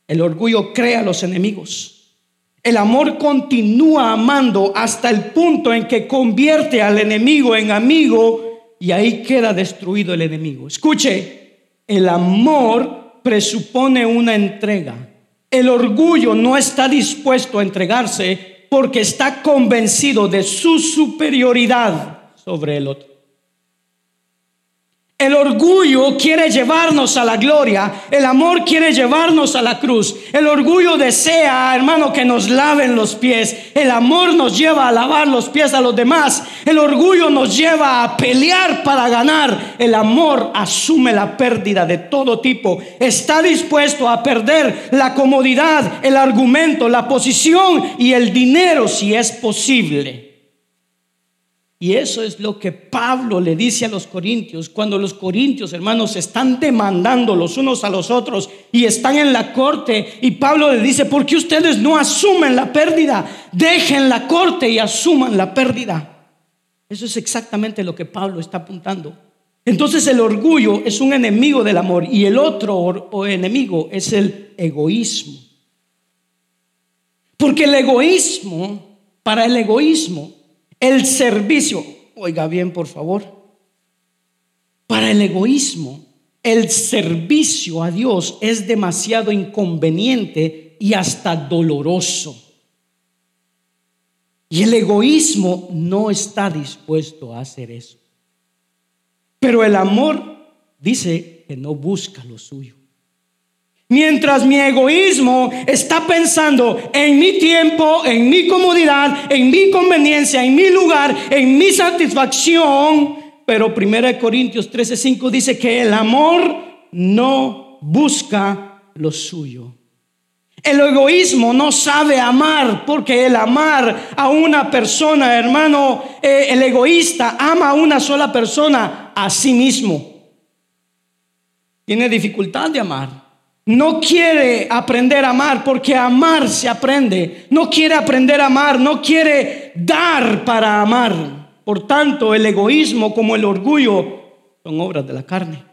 El orgullo crea los enemigos. El amor continúa amando hasta el punto en que convierte al enemigo en amigo y ahí queda destruido el enemigo. Escuche, el amor presupone una entrega. El orgullo no está dispuesto a entregarse porque está convencido de su superioridad sobre el otro. El orgullo quiere llevarnos a la gloria, el amor quiere llevarnos a la cruz. El orgullo desea, hermano, que nos laven los pies. El amor nos lleva a lavar los pies a los demás. El orgullo nos lleva a pelear para ganar. El amor asume la pérdida de todo tipo. Está dispuesto a perder la comodidad, el argumento, la posición y el dinero si es posible. Y eso es lo que Pablo le dice a los corintios, cuando los corintios, hermanos, están demandando los unos a los otros y están en la corte. Y Pablo le dice, ¿por qué ustedes no asumen la pérdida? Dejen la corte y asuman la pérdida. Eso es exactamente lo que Pablo está apuntando. Entonces el orgullo es un enemigo del amor y el otro enemigo es el egoísmo. Porque el egoísmo, para el egoísmo, el servicio, oiga bien por favor, para el egoísmo, el servicio a Dios es demasiado inconveniente y hasta doloroso. Y el egoísmo no está dispuesto a hacer eso. Pero el amor dice que no busca lo suyo. Mientras mi egoísmo está pensando en mi tiempo, en mi comodidad, en mi conveniencia, en mi lugar, en mi satisfacción. Pero 1 Corintios 13:5 dice que el amor no busca lo suyo. El egoísmo no sabe amar porque el amar a una persona, hermano, eh, el egoísta ama a una sola persona, a sí mismo. Tiene dificultad de amar. No quiere aprender a amar porque amar se aprende. No quiere aprender a amar, no quiere dar para amar. Por tanto, el egoísmo como el orgullo son obras de la carne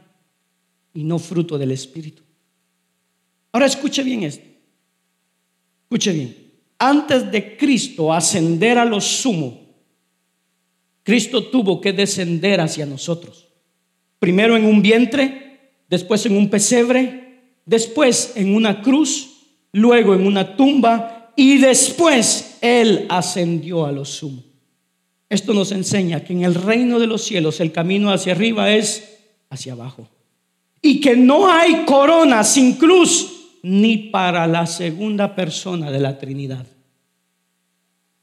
y no fruto del Espíritu. Ahora escuche bien esto. Escuche bien. Antes de Cristo ascender a lo sumo, Cristo tuvo que descender hacia nosotros. Primero en un vientre, después en un pesebre, después en una cruz, luego en una tumba y después Él ascendió a lo sumo. Esto nos enseña que en el reino de los cielos el camino hacia arriba es hacia abajo. Y que no hay corona sin cruz ni para la segunda persona de la Trinidad.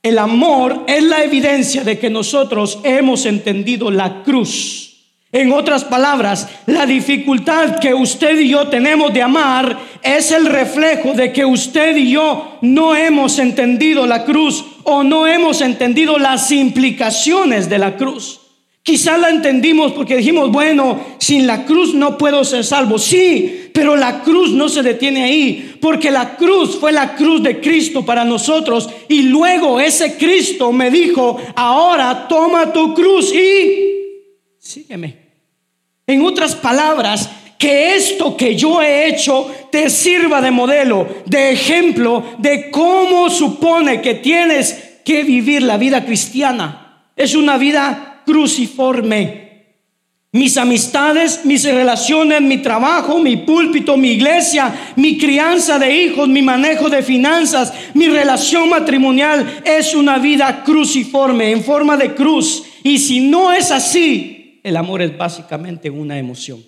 El amor es la evidencia de que nosotros hemos entendido la cruz en otras palabras, la dificultad que usted y yo tenemos de amar es el reflejo de que usted y yo no hemos entendido la cruz o no hemos entendido las implicaciones de la cruz. Quizá la entendimos porque dijimos, bueno, sin la cruz no puedo ser salvo. Sí, pero la cruz no se detiene ahí, porque la cruz fue la cruz de Cristo para nosotros. Y luego ese Cristo me dijo, ahora toma tu cruz y sígueme. En otras palabras, que esto que yo he hecho te sirva de modelo, de ejemplo de cómo supone que tienes que vivir la vida cristiana. Es una vida cruciforme. Mis amistades, mis relaciones, mi trabajo, mi púlpito, mi iglesia, mi crianza de hijos, mi manejo de finanzas, mi relación matrimonial es una vida cruciforme, en forma de cruz. Y si no es así, el amor es básicamente una emoción.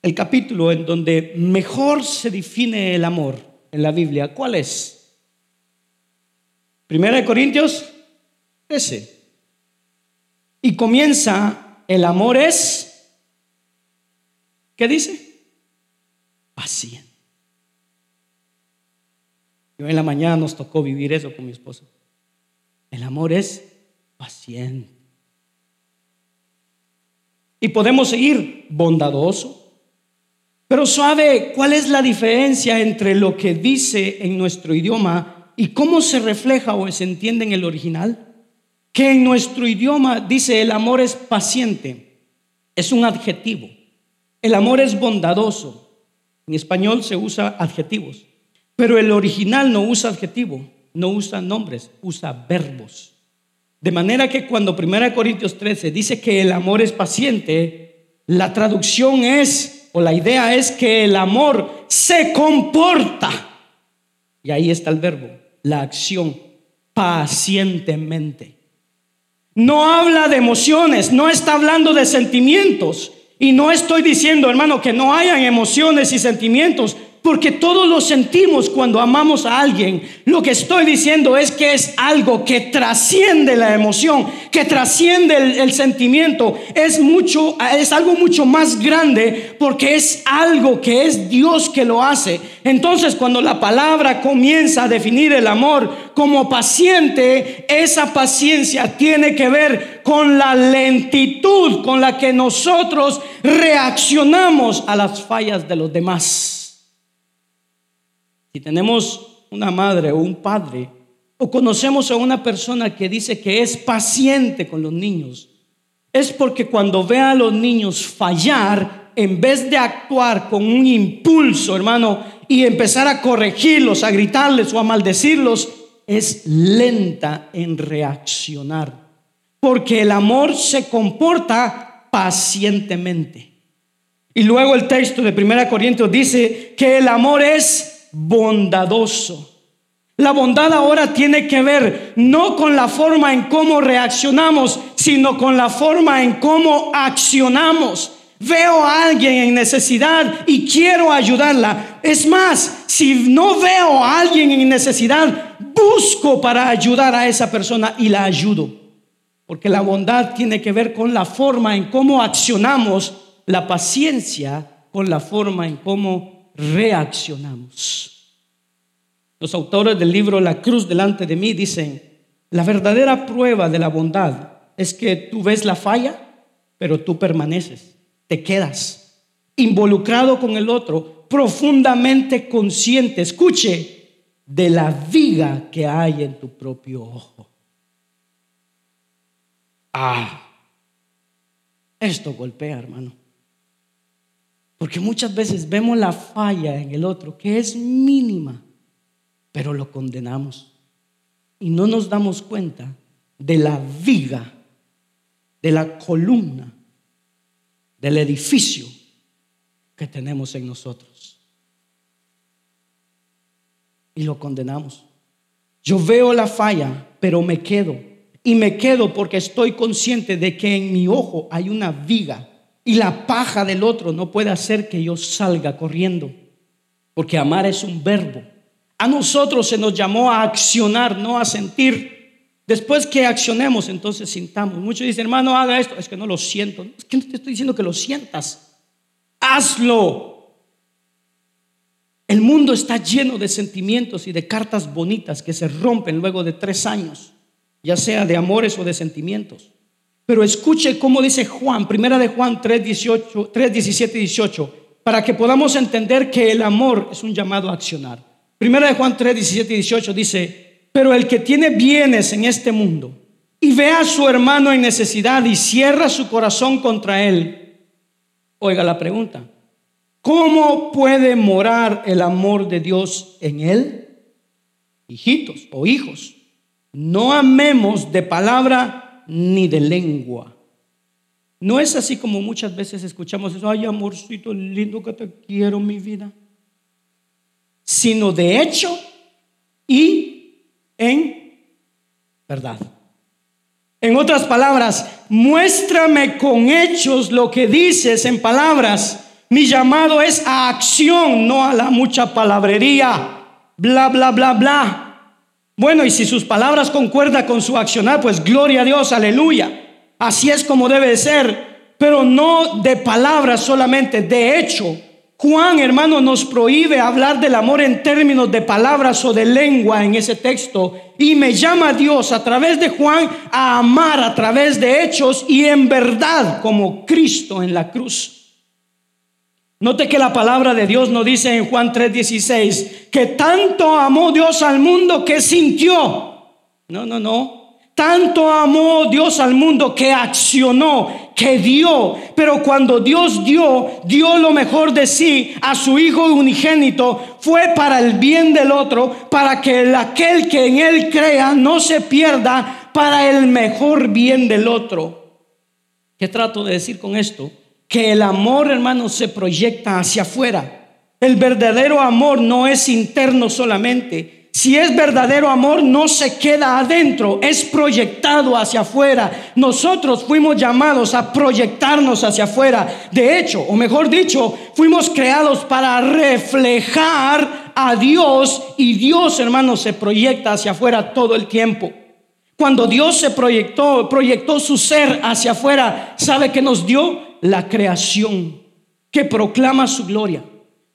El capítulo en donde mejor se define el amor en la Biblia, ¿cuál es? Primera de Corintios ese. Y comienza, el amor es, ¿qué dice? Paciente. Yo en la mañana nos tocó vivir eso con mi esposo. El amor es paciente. Y podemos seguir bondadoso, Pero sabe cuál es la diferencia entre lo que dice en nuestro idioma y cómo se refleja o se entiende en el original. Que en nuestro idioma dice el amor es paciente, es un adjetivo. El amor es bondadoso. En español se usa adjetivos, pero el original no usa adjetivo, no usa nombres, usa verbos. De manera que cuando 1 Corintios 13 dice que el amor es paciente, la traducción es, o la idea es que el amor se comporta. Y ahí está el verbo, la acción, pacientemente. No habla de emociones, no está hablando de sentimientos. Y no estoy diciendo, hermano, que no hayan emociones y sentimientos porque todos lo sentimos cuando amamos a alguien. Lo que estoy diciendo es que es algo que trasciende la emoción, que trasciende el, sentimiento. Es mucho, es algo mucho más grande porque es algo que es Dios que lo hace. Entonces, cuando la palabra comienza a definir el amor como paciente, esa paciencia tiene que ver con la lentitud con la que nosotros reaccionamos a las fallas de los demás. Si tenemos una madre o un padre, o conocemos a una persona que dice que es paciente con los niños, es porque cuando ve a los niños fallar, en vez de actuar con un impulso, hermano, y empezar a corregirlos, a gritarles o a maldecirlos, es lenta en reaccionar. Porque el amor se comporta pacientemente. Y luego el texto de 1 Corintios dice que el amor es bondadoso. La bondad ahora tiene que ver no con la forma en cómo reaccionamos, sino con la forma en cómo accionamos. Veo a alguien en necesidad y quiero ayudarla. Es más, si no veo a alguien en necesidad, busco para ayudar a esa persona y la ayudo. Porque la bondad tiene que ver con la forma en cómo accionamos, la paciencia con la forma en cómo reaccionamos. Los autores del libro La cruz delante de mí dicen, la verdadera prueba de la bondad es que tú ves la falla, pero tú permaneces, te quedas involucrado con el otro, profundamente consciente, escuche, de la viga que hay en tu propio ojo. Ah, esto golpea, hermano. Porque muchas veces vemos la falla en el otro, que es mínima, pero lo condenamos. Y no nos damos cuenta de la viga, de la columna, del edificio que tenemos en nosotros. Y lo condenamos. Yo veo la falla, pero me quedo. Y me quedo porque estoy consciente de que en mi ojo hay una viga y la paja del otro no puede hacer que yo salga corriendo, porque amar es un verbo. A nosotros se nos llamó a accionar, no a sentir. Después que accionemos, entonces sintamos. Muchos dicen, hermano, haga esto. Es que no lo siento. Es que no te estoy diciendo que lo sientas. Hazlo. El mundo está lleno de sentimientos y de cartas bonitas que se rompen luego de tres años, ya sea de amores o de sentimientos. Pero escuche cómo dice Juan, primera de Juan 3, 18, 3 17 y 18, para que podamos entender que el amor es un llamado a accionar. Primera de Juan 3, 17 y 18 dice, pero el que tiene bienes en este mundo y ve a su hermano en necesidad y cierra su corazón contra él, oiga la pregunta, ¿cómo puede morar el amor de Dios en él? Hijitos o hijos, no amemos de palabra ni de lengua. No es así como muchas veces escuchamos eso, ay amorcito lindo que te quiero mi vida, sino de hecho y en verdad. En otras palabras, muéstrame con hechos lo que dices en palabras. Mi llamado es a acción, no a la mucha palabrería. Bla, bla, bla, bla. Bueno, y si sus palabras concuerdan con su accionar, pues gloria a Dios, aleluya. Así es como debe ser, pero no de palabras solamente, de hecho. Juan, hermano, nos prohíbe hablar del amor en términos de palabras o de lengua en ese texto. Y me llama a Dios a través de Juan a amar a través de hechos y en verdad como Cristo en la cruz. Note que la palabra de Dios nos dice en Juan 3:16 que tanto amó Dios al mundo que sintió. No, no, no. Tanto amó Dios al mundo que accionó, que dio. Pero cuando Dios dio, dio lo mejor de sí a su Hijo unigénito, fue para el bien del otro, para que aquel que en Él crea no se pierda, para el mejor bien del otro. ¿Qué trato de decir con esto? Que el amor, hermano, se proyecta hacia afuera. El verdadero amor no es interno solamente, si es verdadero amor, no se queda adentro, es proyectado hacia afuera. Nosotros fuimos llamados a proyectarnos hacia afuera. De hecho, o mejor dicho, fuimos creados para reflejar a Dios y Dios, hermanos, se proyecta hacia afuera todo el tiempo. Cuando Dios se proyectó, proyectó su ser hacia afuera, ¿sabe que nos dio? La creación que proclama su gloria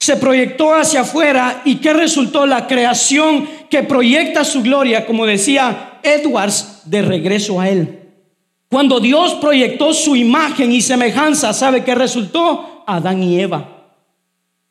se proyectó hacia afuera y que resultó la creación que proyecta su gloria, como decía Edwards, de regreso a él. Cuando Dios proyectó su imagen y semejanza, ¿sabe qué resultó? Adán y Eva.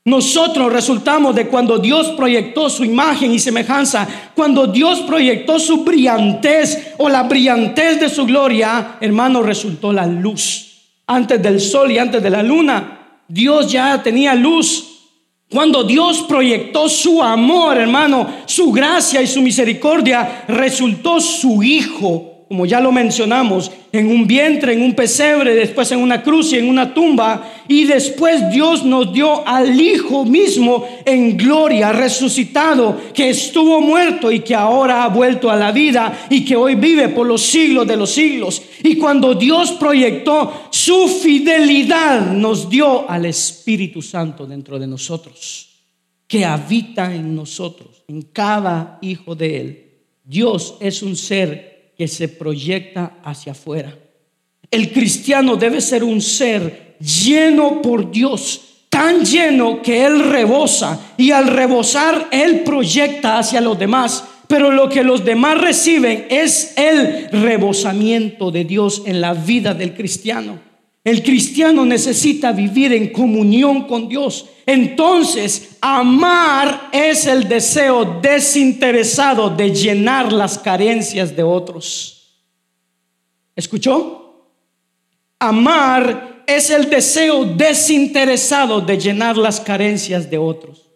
Nosotros resultamos de cuando Dios proyectó su imagen y semejanza, cuando Dios proyectó su brillantez o la brillantez de su gloria, hermano, resultó la luz. Antes del sol y antes de la luna, Dios ya tenía luz. Cuando Dios proyectó su amor, hermano, su gracia y su misericordia, resultó su Hijo, como ya lo mencionamos, en un vientre, en un pesebre, después en una cruz y en una tumba. Y después Dios nos dio al Hijo mismo en gloria, resucitado, que estuvo muerto y que ahora ha vuelto a la vida y que hoy vive por los siglos de los siglos. Y cuando Dios proyectó su fidelidad, nos dio al Espíritu Santo dentro de nosotros, que habita en nosotros, en cada hijo de Él. Dios es un ser que se proyecta hacia afuera. El cristiano debe ser un ser lleno por Dios, tan lleno que Él rebosa y al rebosar Él proyecta hacia los demás. Pero lo que los demás reciben es el rebosamiento de Dios en la vida del cristiano. El cristiano necesita vivir en comunión con Dios. Entonces, amar es el deseo desinteresado de llenar las carencias de otros. ¿Escuchó? Amar es el deseo desinteresado de llenar las carencias de otros.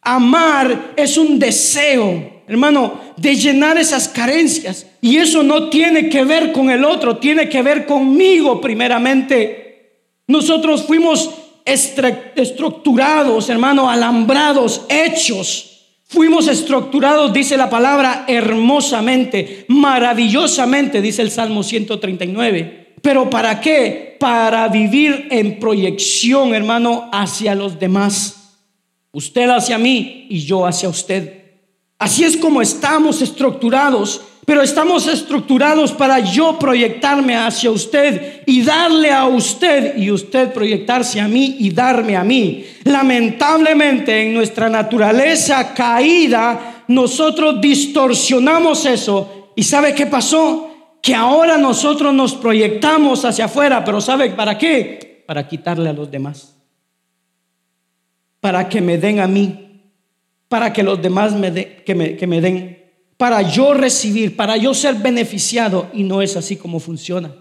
Amar es un deseo, hermano, de llenar esas carencias. Y eso no tiene que ver con el otro, tiene que ver conmigo primeramente. Nosotros fuimos estructurados, hermano, alambrados, hechos. Fuimos estructurados, dice la palabra, hermosamente, maravillosamente, dice el Salmo 139. Pero ¿para qué? Para vivir en proyección, hermano, hacia los demás. Usted hacia mí y yo hacia usted. Así es como estamos estructurados pero estamos estructurados para yo proyectarme hacia usted y darle a usted y usted proyectarse a mí y darme a mí. Lamentablemente en nuestra naturaleza caída nosotros distorsionamos eso y ¿sabe qué pasó? Que ahora nosotros nos proyectamos hacia afuera, pero ¿sabe para qué? Para quitarle a los demás. Para que me den a mí, para que los demás me, que me, que me den para yo recibir, para yo ser beneficiado y no es así como funciona.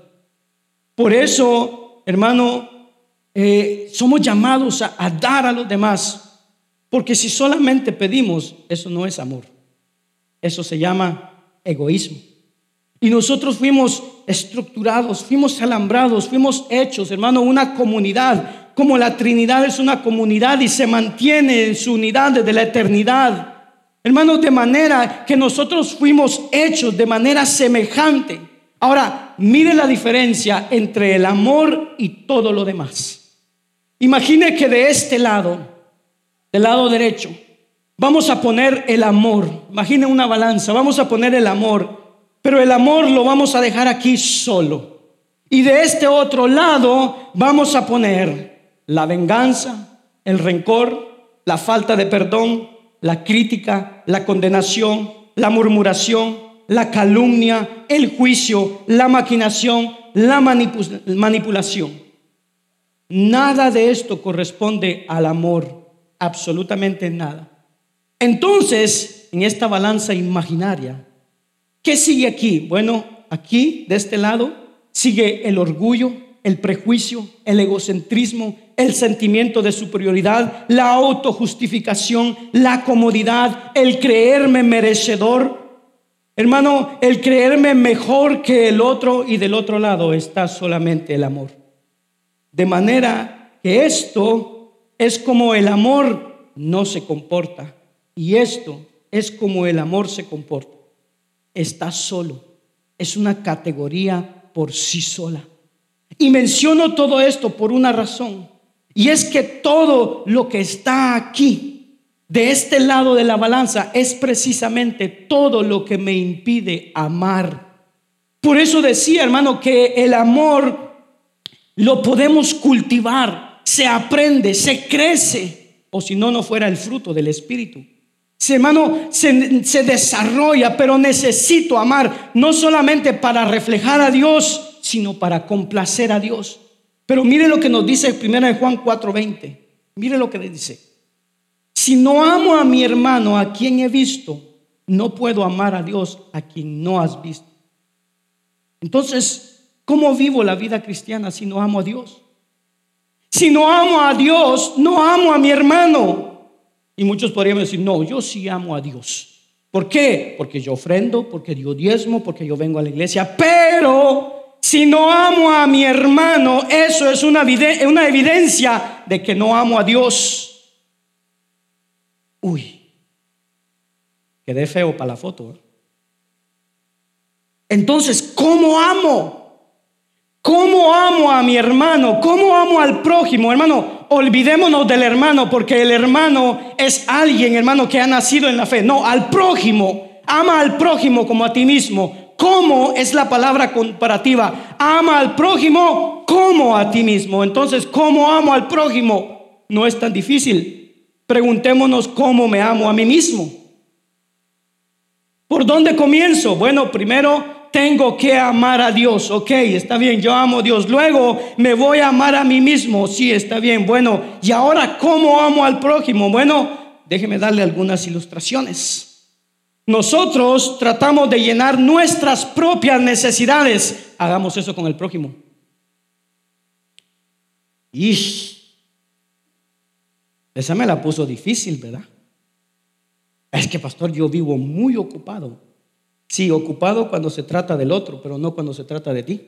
Por eso, hermano, eh, somos llamados a, a dar a los demás, porque si solamente pedimos, eso no es amor, eso se llama egoísmo. Y nosotros fuimos estructurados, fuimos alambrados, fuimos hechos, hermano, una comunidad, como la Trinidad es una comunidad y se mantiene en su unidad desde la eternidad. Hermanos, de manera que nosotros fuimos hechos de manera semejante. Ahora, mire la diferencia entre el amor y todo lo demás. Imagine que de este lado, del lado derecho, vamos a poner el amor. Imagine una balanza, vamos a poner el amor, pero el amor lo vamos a dejar aquí solo. Y de este otro lado vamos a poner la venganza, el rencor, la falta de perdón, la crítica, la condenación, la murmuración, la calumnia, el juicio, la maquinación, la manipulación. Nada de esto corresponde al amor, absolutamente nada. Entonces, en esta balanza imaginaria, ¿qué sigue aquí? Bueno, aquí, de este lado, sigue el orgullo, el prejuicio, el egocentrismo, el sentimiento de superioridad, la autojustificación, la comodidad, el creerme merecedor. Hermano, el creerme mejor que el otro y del otro lado está solamente el amor. De manera que esto es como el amor no se comporta y esto es como el amor se comporta. Está solo. Es una categoría por sí sola. Y menciono todo esto por una razón. Y es que todo lo que está aquí, de este lado de la balanza, es precisamente todo lo que me impide amar. Por eso decía, hermano, que el amor lo podemos cultivar, se aprende, se crece, o si no, no fuera el fruto del Espíritu. Si hermano se, se desarrolla, pero necesito amar, no solamente para reflejar a Dios, sino para complacer a Dios. Pero mire lo que nos dice 1 Juan 4:20. Mire lo que le dice. Si no amo a mi hermano a quien he visto, no puedo amar a Dios a quien no has visto. Entonces, ¿cómo vivo la vida cristiana si no amo a Dios? Si no amo a Dios, no amo a mi hermano. Y muchos podrían decir, no, yo sí amo a Dios. ¿Por qué? Porque yo ofrendo, porque yo diezmo, porque yo vengo a la iglesia. Pero si no amo a mi hermano, eso es una, evidencia de que no amo a Dios. Uy, quedé feo para la foto. ¿eh? Entonces, ¿cómo amo? ¿Cómo amo a mi hermano? ¿Cómo amo al prójimo? Hermano, olvidémonos del hermano porque el hermano es alguien, hermano, que ha nacido en la fe. No, al prójimo. Ama al prójimo como a ti mismo. ¿Cómo es la palabra comparativa? Ama al prójimo como a ti mismo. Entonces, ¿cómo amo al prójimo? No es tan difícil. Preguntémonos cómo me amo a mí mismo. ¿Por dónde comienzo? Bueno, primero tengo que amar a Dios. Ok, está bien, yo amo a Dios. Luego me voy a amar a mí mismo. Sí, está bien. Bueno, ¿y ahora cómo amo al prójimo? Bueno, déjeme darle algunas ilustraciones. Nosotros tratamos de llenar nuestras propias necesidades. Hagamos eso con el prójimo. Y esa me la puso difícil, ¿verdad? Es que, pastor, yo vivo muy ocupado. Sí, ocupado cuando se trata del otro, pero no cuando se trata de ti.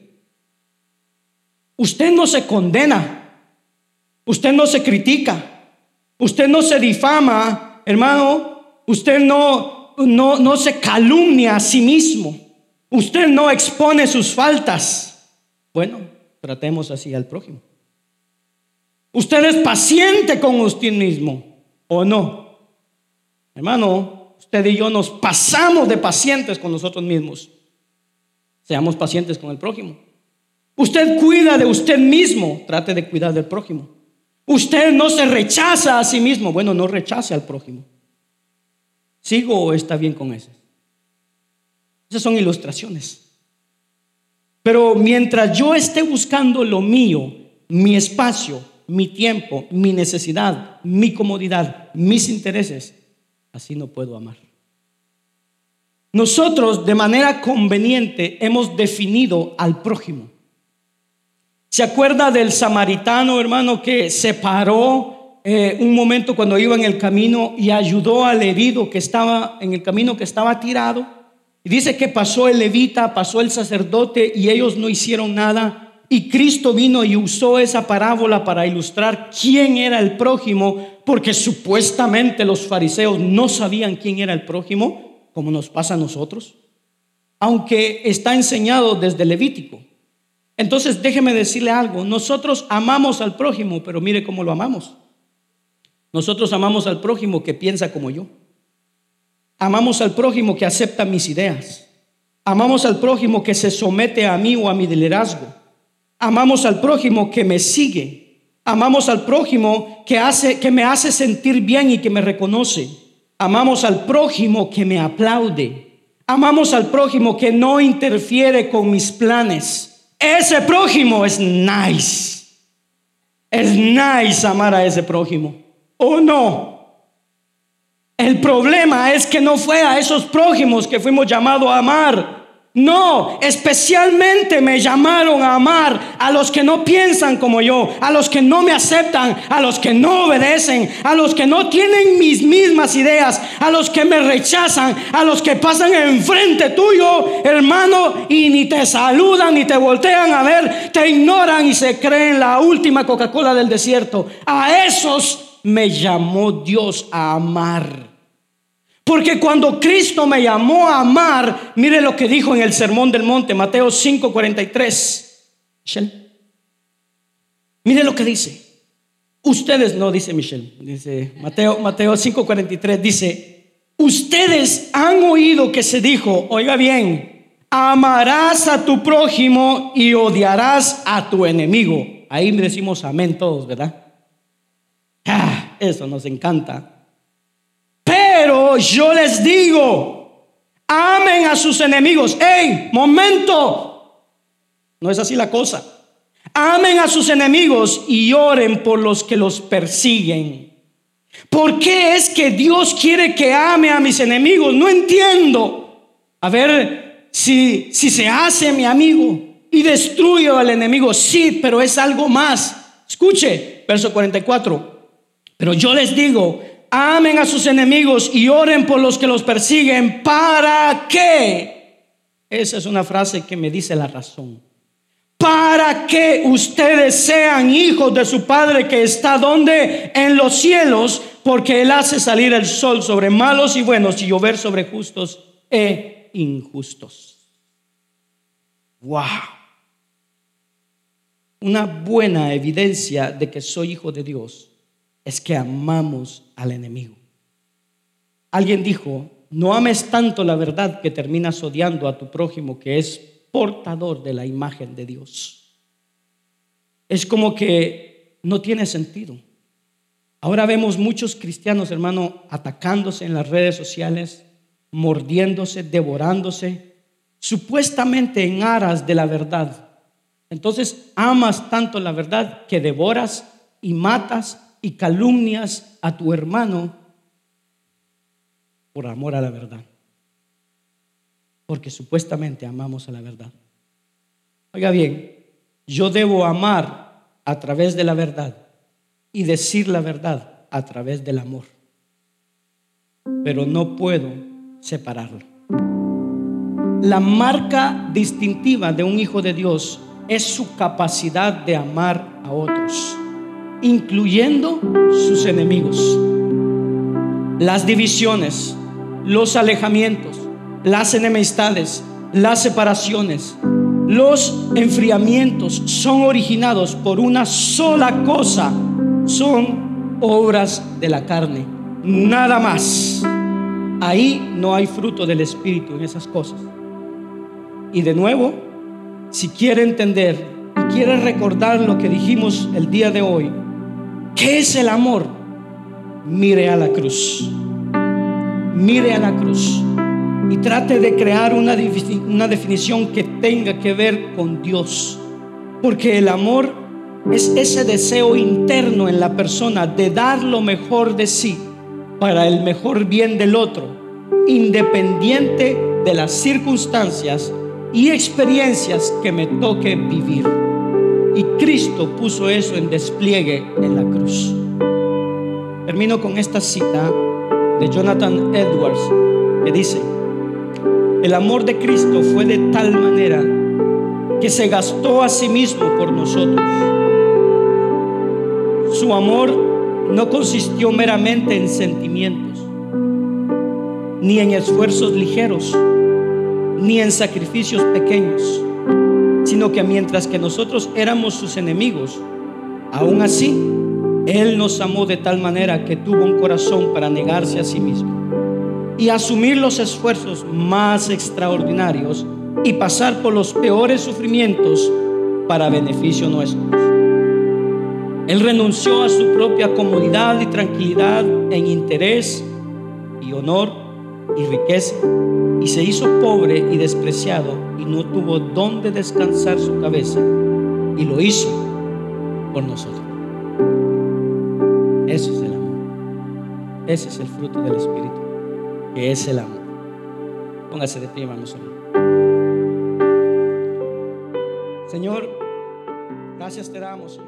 Usted no se condena, usted no se critica, usted no se difama, hermano, usted no no, no se calumnia a sí mismo. Usted no expone sus faltas. Bueno, tratemos así al prójimo. Usted es paciente con usted mismo, ¿o no? Hermano, usted y yo nos pasamos de pacientes con nosotros mismos. Seamos pacientes con el prójimo. Usted cuida de usted mismo, trate de cuidar del prójimo. Usted no se rechaza a sí mismo, bueno, no rechace al prójimo. ¿Sigo o está bien con eso? Esas son ilustraciones. Pero mientras yo esté buscando lo mío, mi espacio, mi tiempo, mi necesidad, mi comodidad, mis intereses, así no puedo amar. Nosotros de manera conveniente hemos definido al prójimo. ¿Se acuerda del samaritano, hermano, que se paró eh, un momento cuando iba en el camino y ayudó al herido que estaba en el camino que estaba tirado. Y dice que pasó el levita, pasó el sacerdote y ellos no hicieron nada. Y Cristo vino y usó esa parábola para ilustrar quién era el prójimo, porque supuestamente los fariseos no sabían quién era el prójimo, como nos pasa a nosotros, aunque está enseñado desde Levítico. Entonces déjeme decirle algo, nosotros amamos al prójimo, pero mire cómo lo amamos. Nosotros amamos al prójimo que piensa como yo. Amamos al prójimo que acepta mis ideas. Amamos al prójimo que se somete a mí o a mi liderazgo. Amamos al prójimo que me sigue. Amamos al prójimo que hace que me hace sentir bien y que me reconoce. Amamos al prójimo que me aplaude. Amamos al prójimo que no interfiere con mis planes. Ese prójimo es nice. Es nice amar a ese prójimo. ¿O no? El problema es que no fue a esos prójimos que fuimos llamados a amar. No, especialmente me llamaron a amar a los que no piensan como yo, a los que no me aceptan, a los que no obedecen, a los que no tienen mis mismas ideas, a los que me rechazan, a los que pasan enfrente tuyo, hermano, y ni te saludan, ni te voltean a ver, te ignoran y se creen la última Coca-Cola del desierto. A esos me llamó Dios a amar. Porque cuando Cristo me llamó a amar, mire lo que dijo en el Sermón del Monte, Mateo 5:43. Mire lo que dice. Ustedes, no dice Michelle, dice Mateo, Mateo 5:43, dice, ustedes han oído que se dijo, oiga bien, amarás a tu prójimo y odiarás a tu enemigo. Ahí decimos amén todos, ¿verdad? Eso nos encanta. Pero yo les digo, amen a sus enemigos. ¡Ey, momento! No es así la cosa. Amen a sus enemigos y oren por los que los persiguen. ¿Por qué es que Dios quiere que ame a mis enemigos? No entiendo. A ver si, si se hace mi amigo y destruyo al enemigo. Sí, pero es algo más. Escuche, verso 44. Pero yo les digo, amen a sus enemigos y oren por los que los persiguen. ¿Para qué? Esa es una frase que me dice la razón. Para que ustedes sean hijos de su Padre que está donde? En los cielos, porque Él hace salir el sol sobre malos y buenos y llover sobre justos e injustos. Wow. Una buena evidencia de que soy hijo de Dios es que amamos al enemigo. Alguien dijo, no ames tanto la verdad que terminas odiando a tu prójimo que es portador de la imagen de Dios. Es como que no tiene sentido. Ahora vemos muchos cristianos, hermano, atacándose en las redes sociales, mordiéndose, devorándose, supuestamente en aras de la verdad. Entonces amas tanto la verdad que devoras y matas y calumnias a tu hermano por amor a la verdad. Porque supuestamente amamos a la verdad. Oiga bien, yo debo amar a través de la verdad y decir la verdad a través del amor. Pero no puedo separarlo. La marca distintiva de un hijo de Dios es su capacidad de amar a otros incluyendo sus enemigos. Las divisiones, los alejamientos, las enemistades, las separaciones, los enfriamientos son originados por una sola cosa, son obras de la carne, nada más. Ahí no hay fruto del Espíritu en esas cosas. Y de nuevo, si quiere entender y quiere recordar lo que dijimos el día de hoy, ¿Qué es el amor? Mire a la cruz. Mire a la cruz. Y trate de crear una, una definición que tenga que ver con Dios. Porque el amor es ese deseo interno en la persona de dar lo mejor de sí para el mejor bien del otro, independiente de las circunstancias y experiencias que me toque vivir. Y Cristo puso eso en despliegue en la cruz. Termino con esta cita de Jonathan Edwards que dice, el amor de Cristo fue de tal manera que se gastó a sí mismo por nosotros. Su amor no consistió meramente en sentimientos, ni en esfuerzos ligeros, ni en sacrificios pequeños sino que mientras que nosotros éramos sus enemigos, aún así, Él nos amó de tal manera que tuvo un corazón para negarse a sí mismo y asumir los esfuerzos más extraordinarios y pasar por los peores sufrimientos para beneficio nuestro. Él renunció a su propia comodidad y tranquilidad en interés y honor y riqueza, y se hizo pobre y despreciado, y no tuvo dónde descansar su cabeza, y lo hizo por nosotros. Eso es el amor. Ese es el fruto del Espíritu, que es el amor. Póngase de pie, hermanos. Señor, gracias te damos,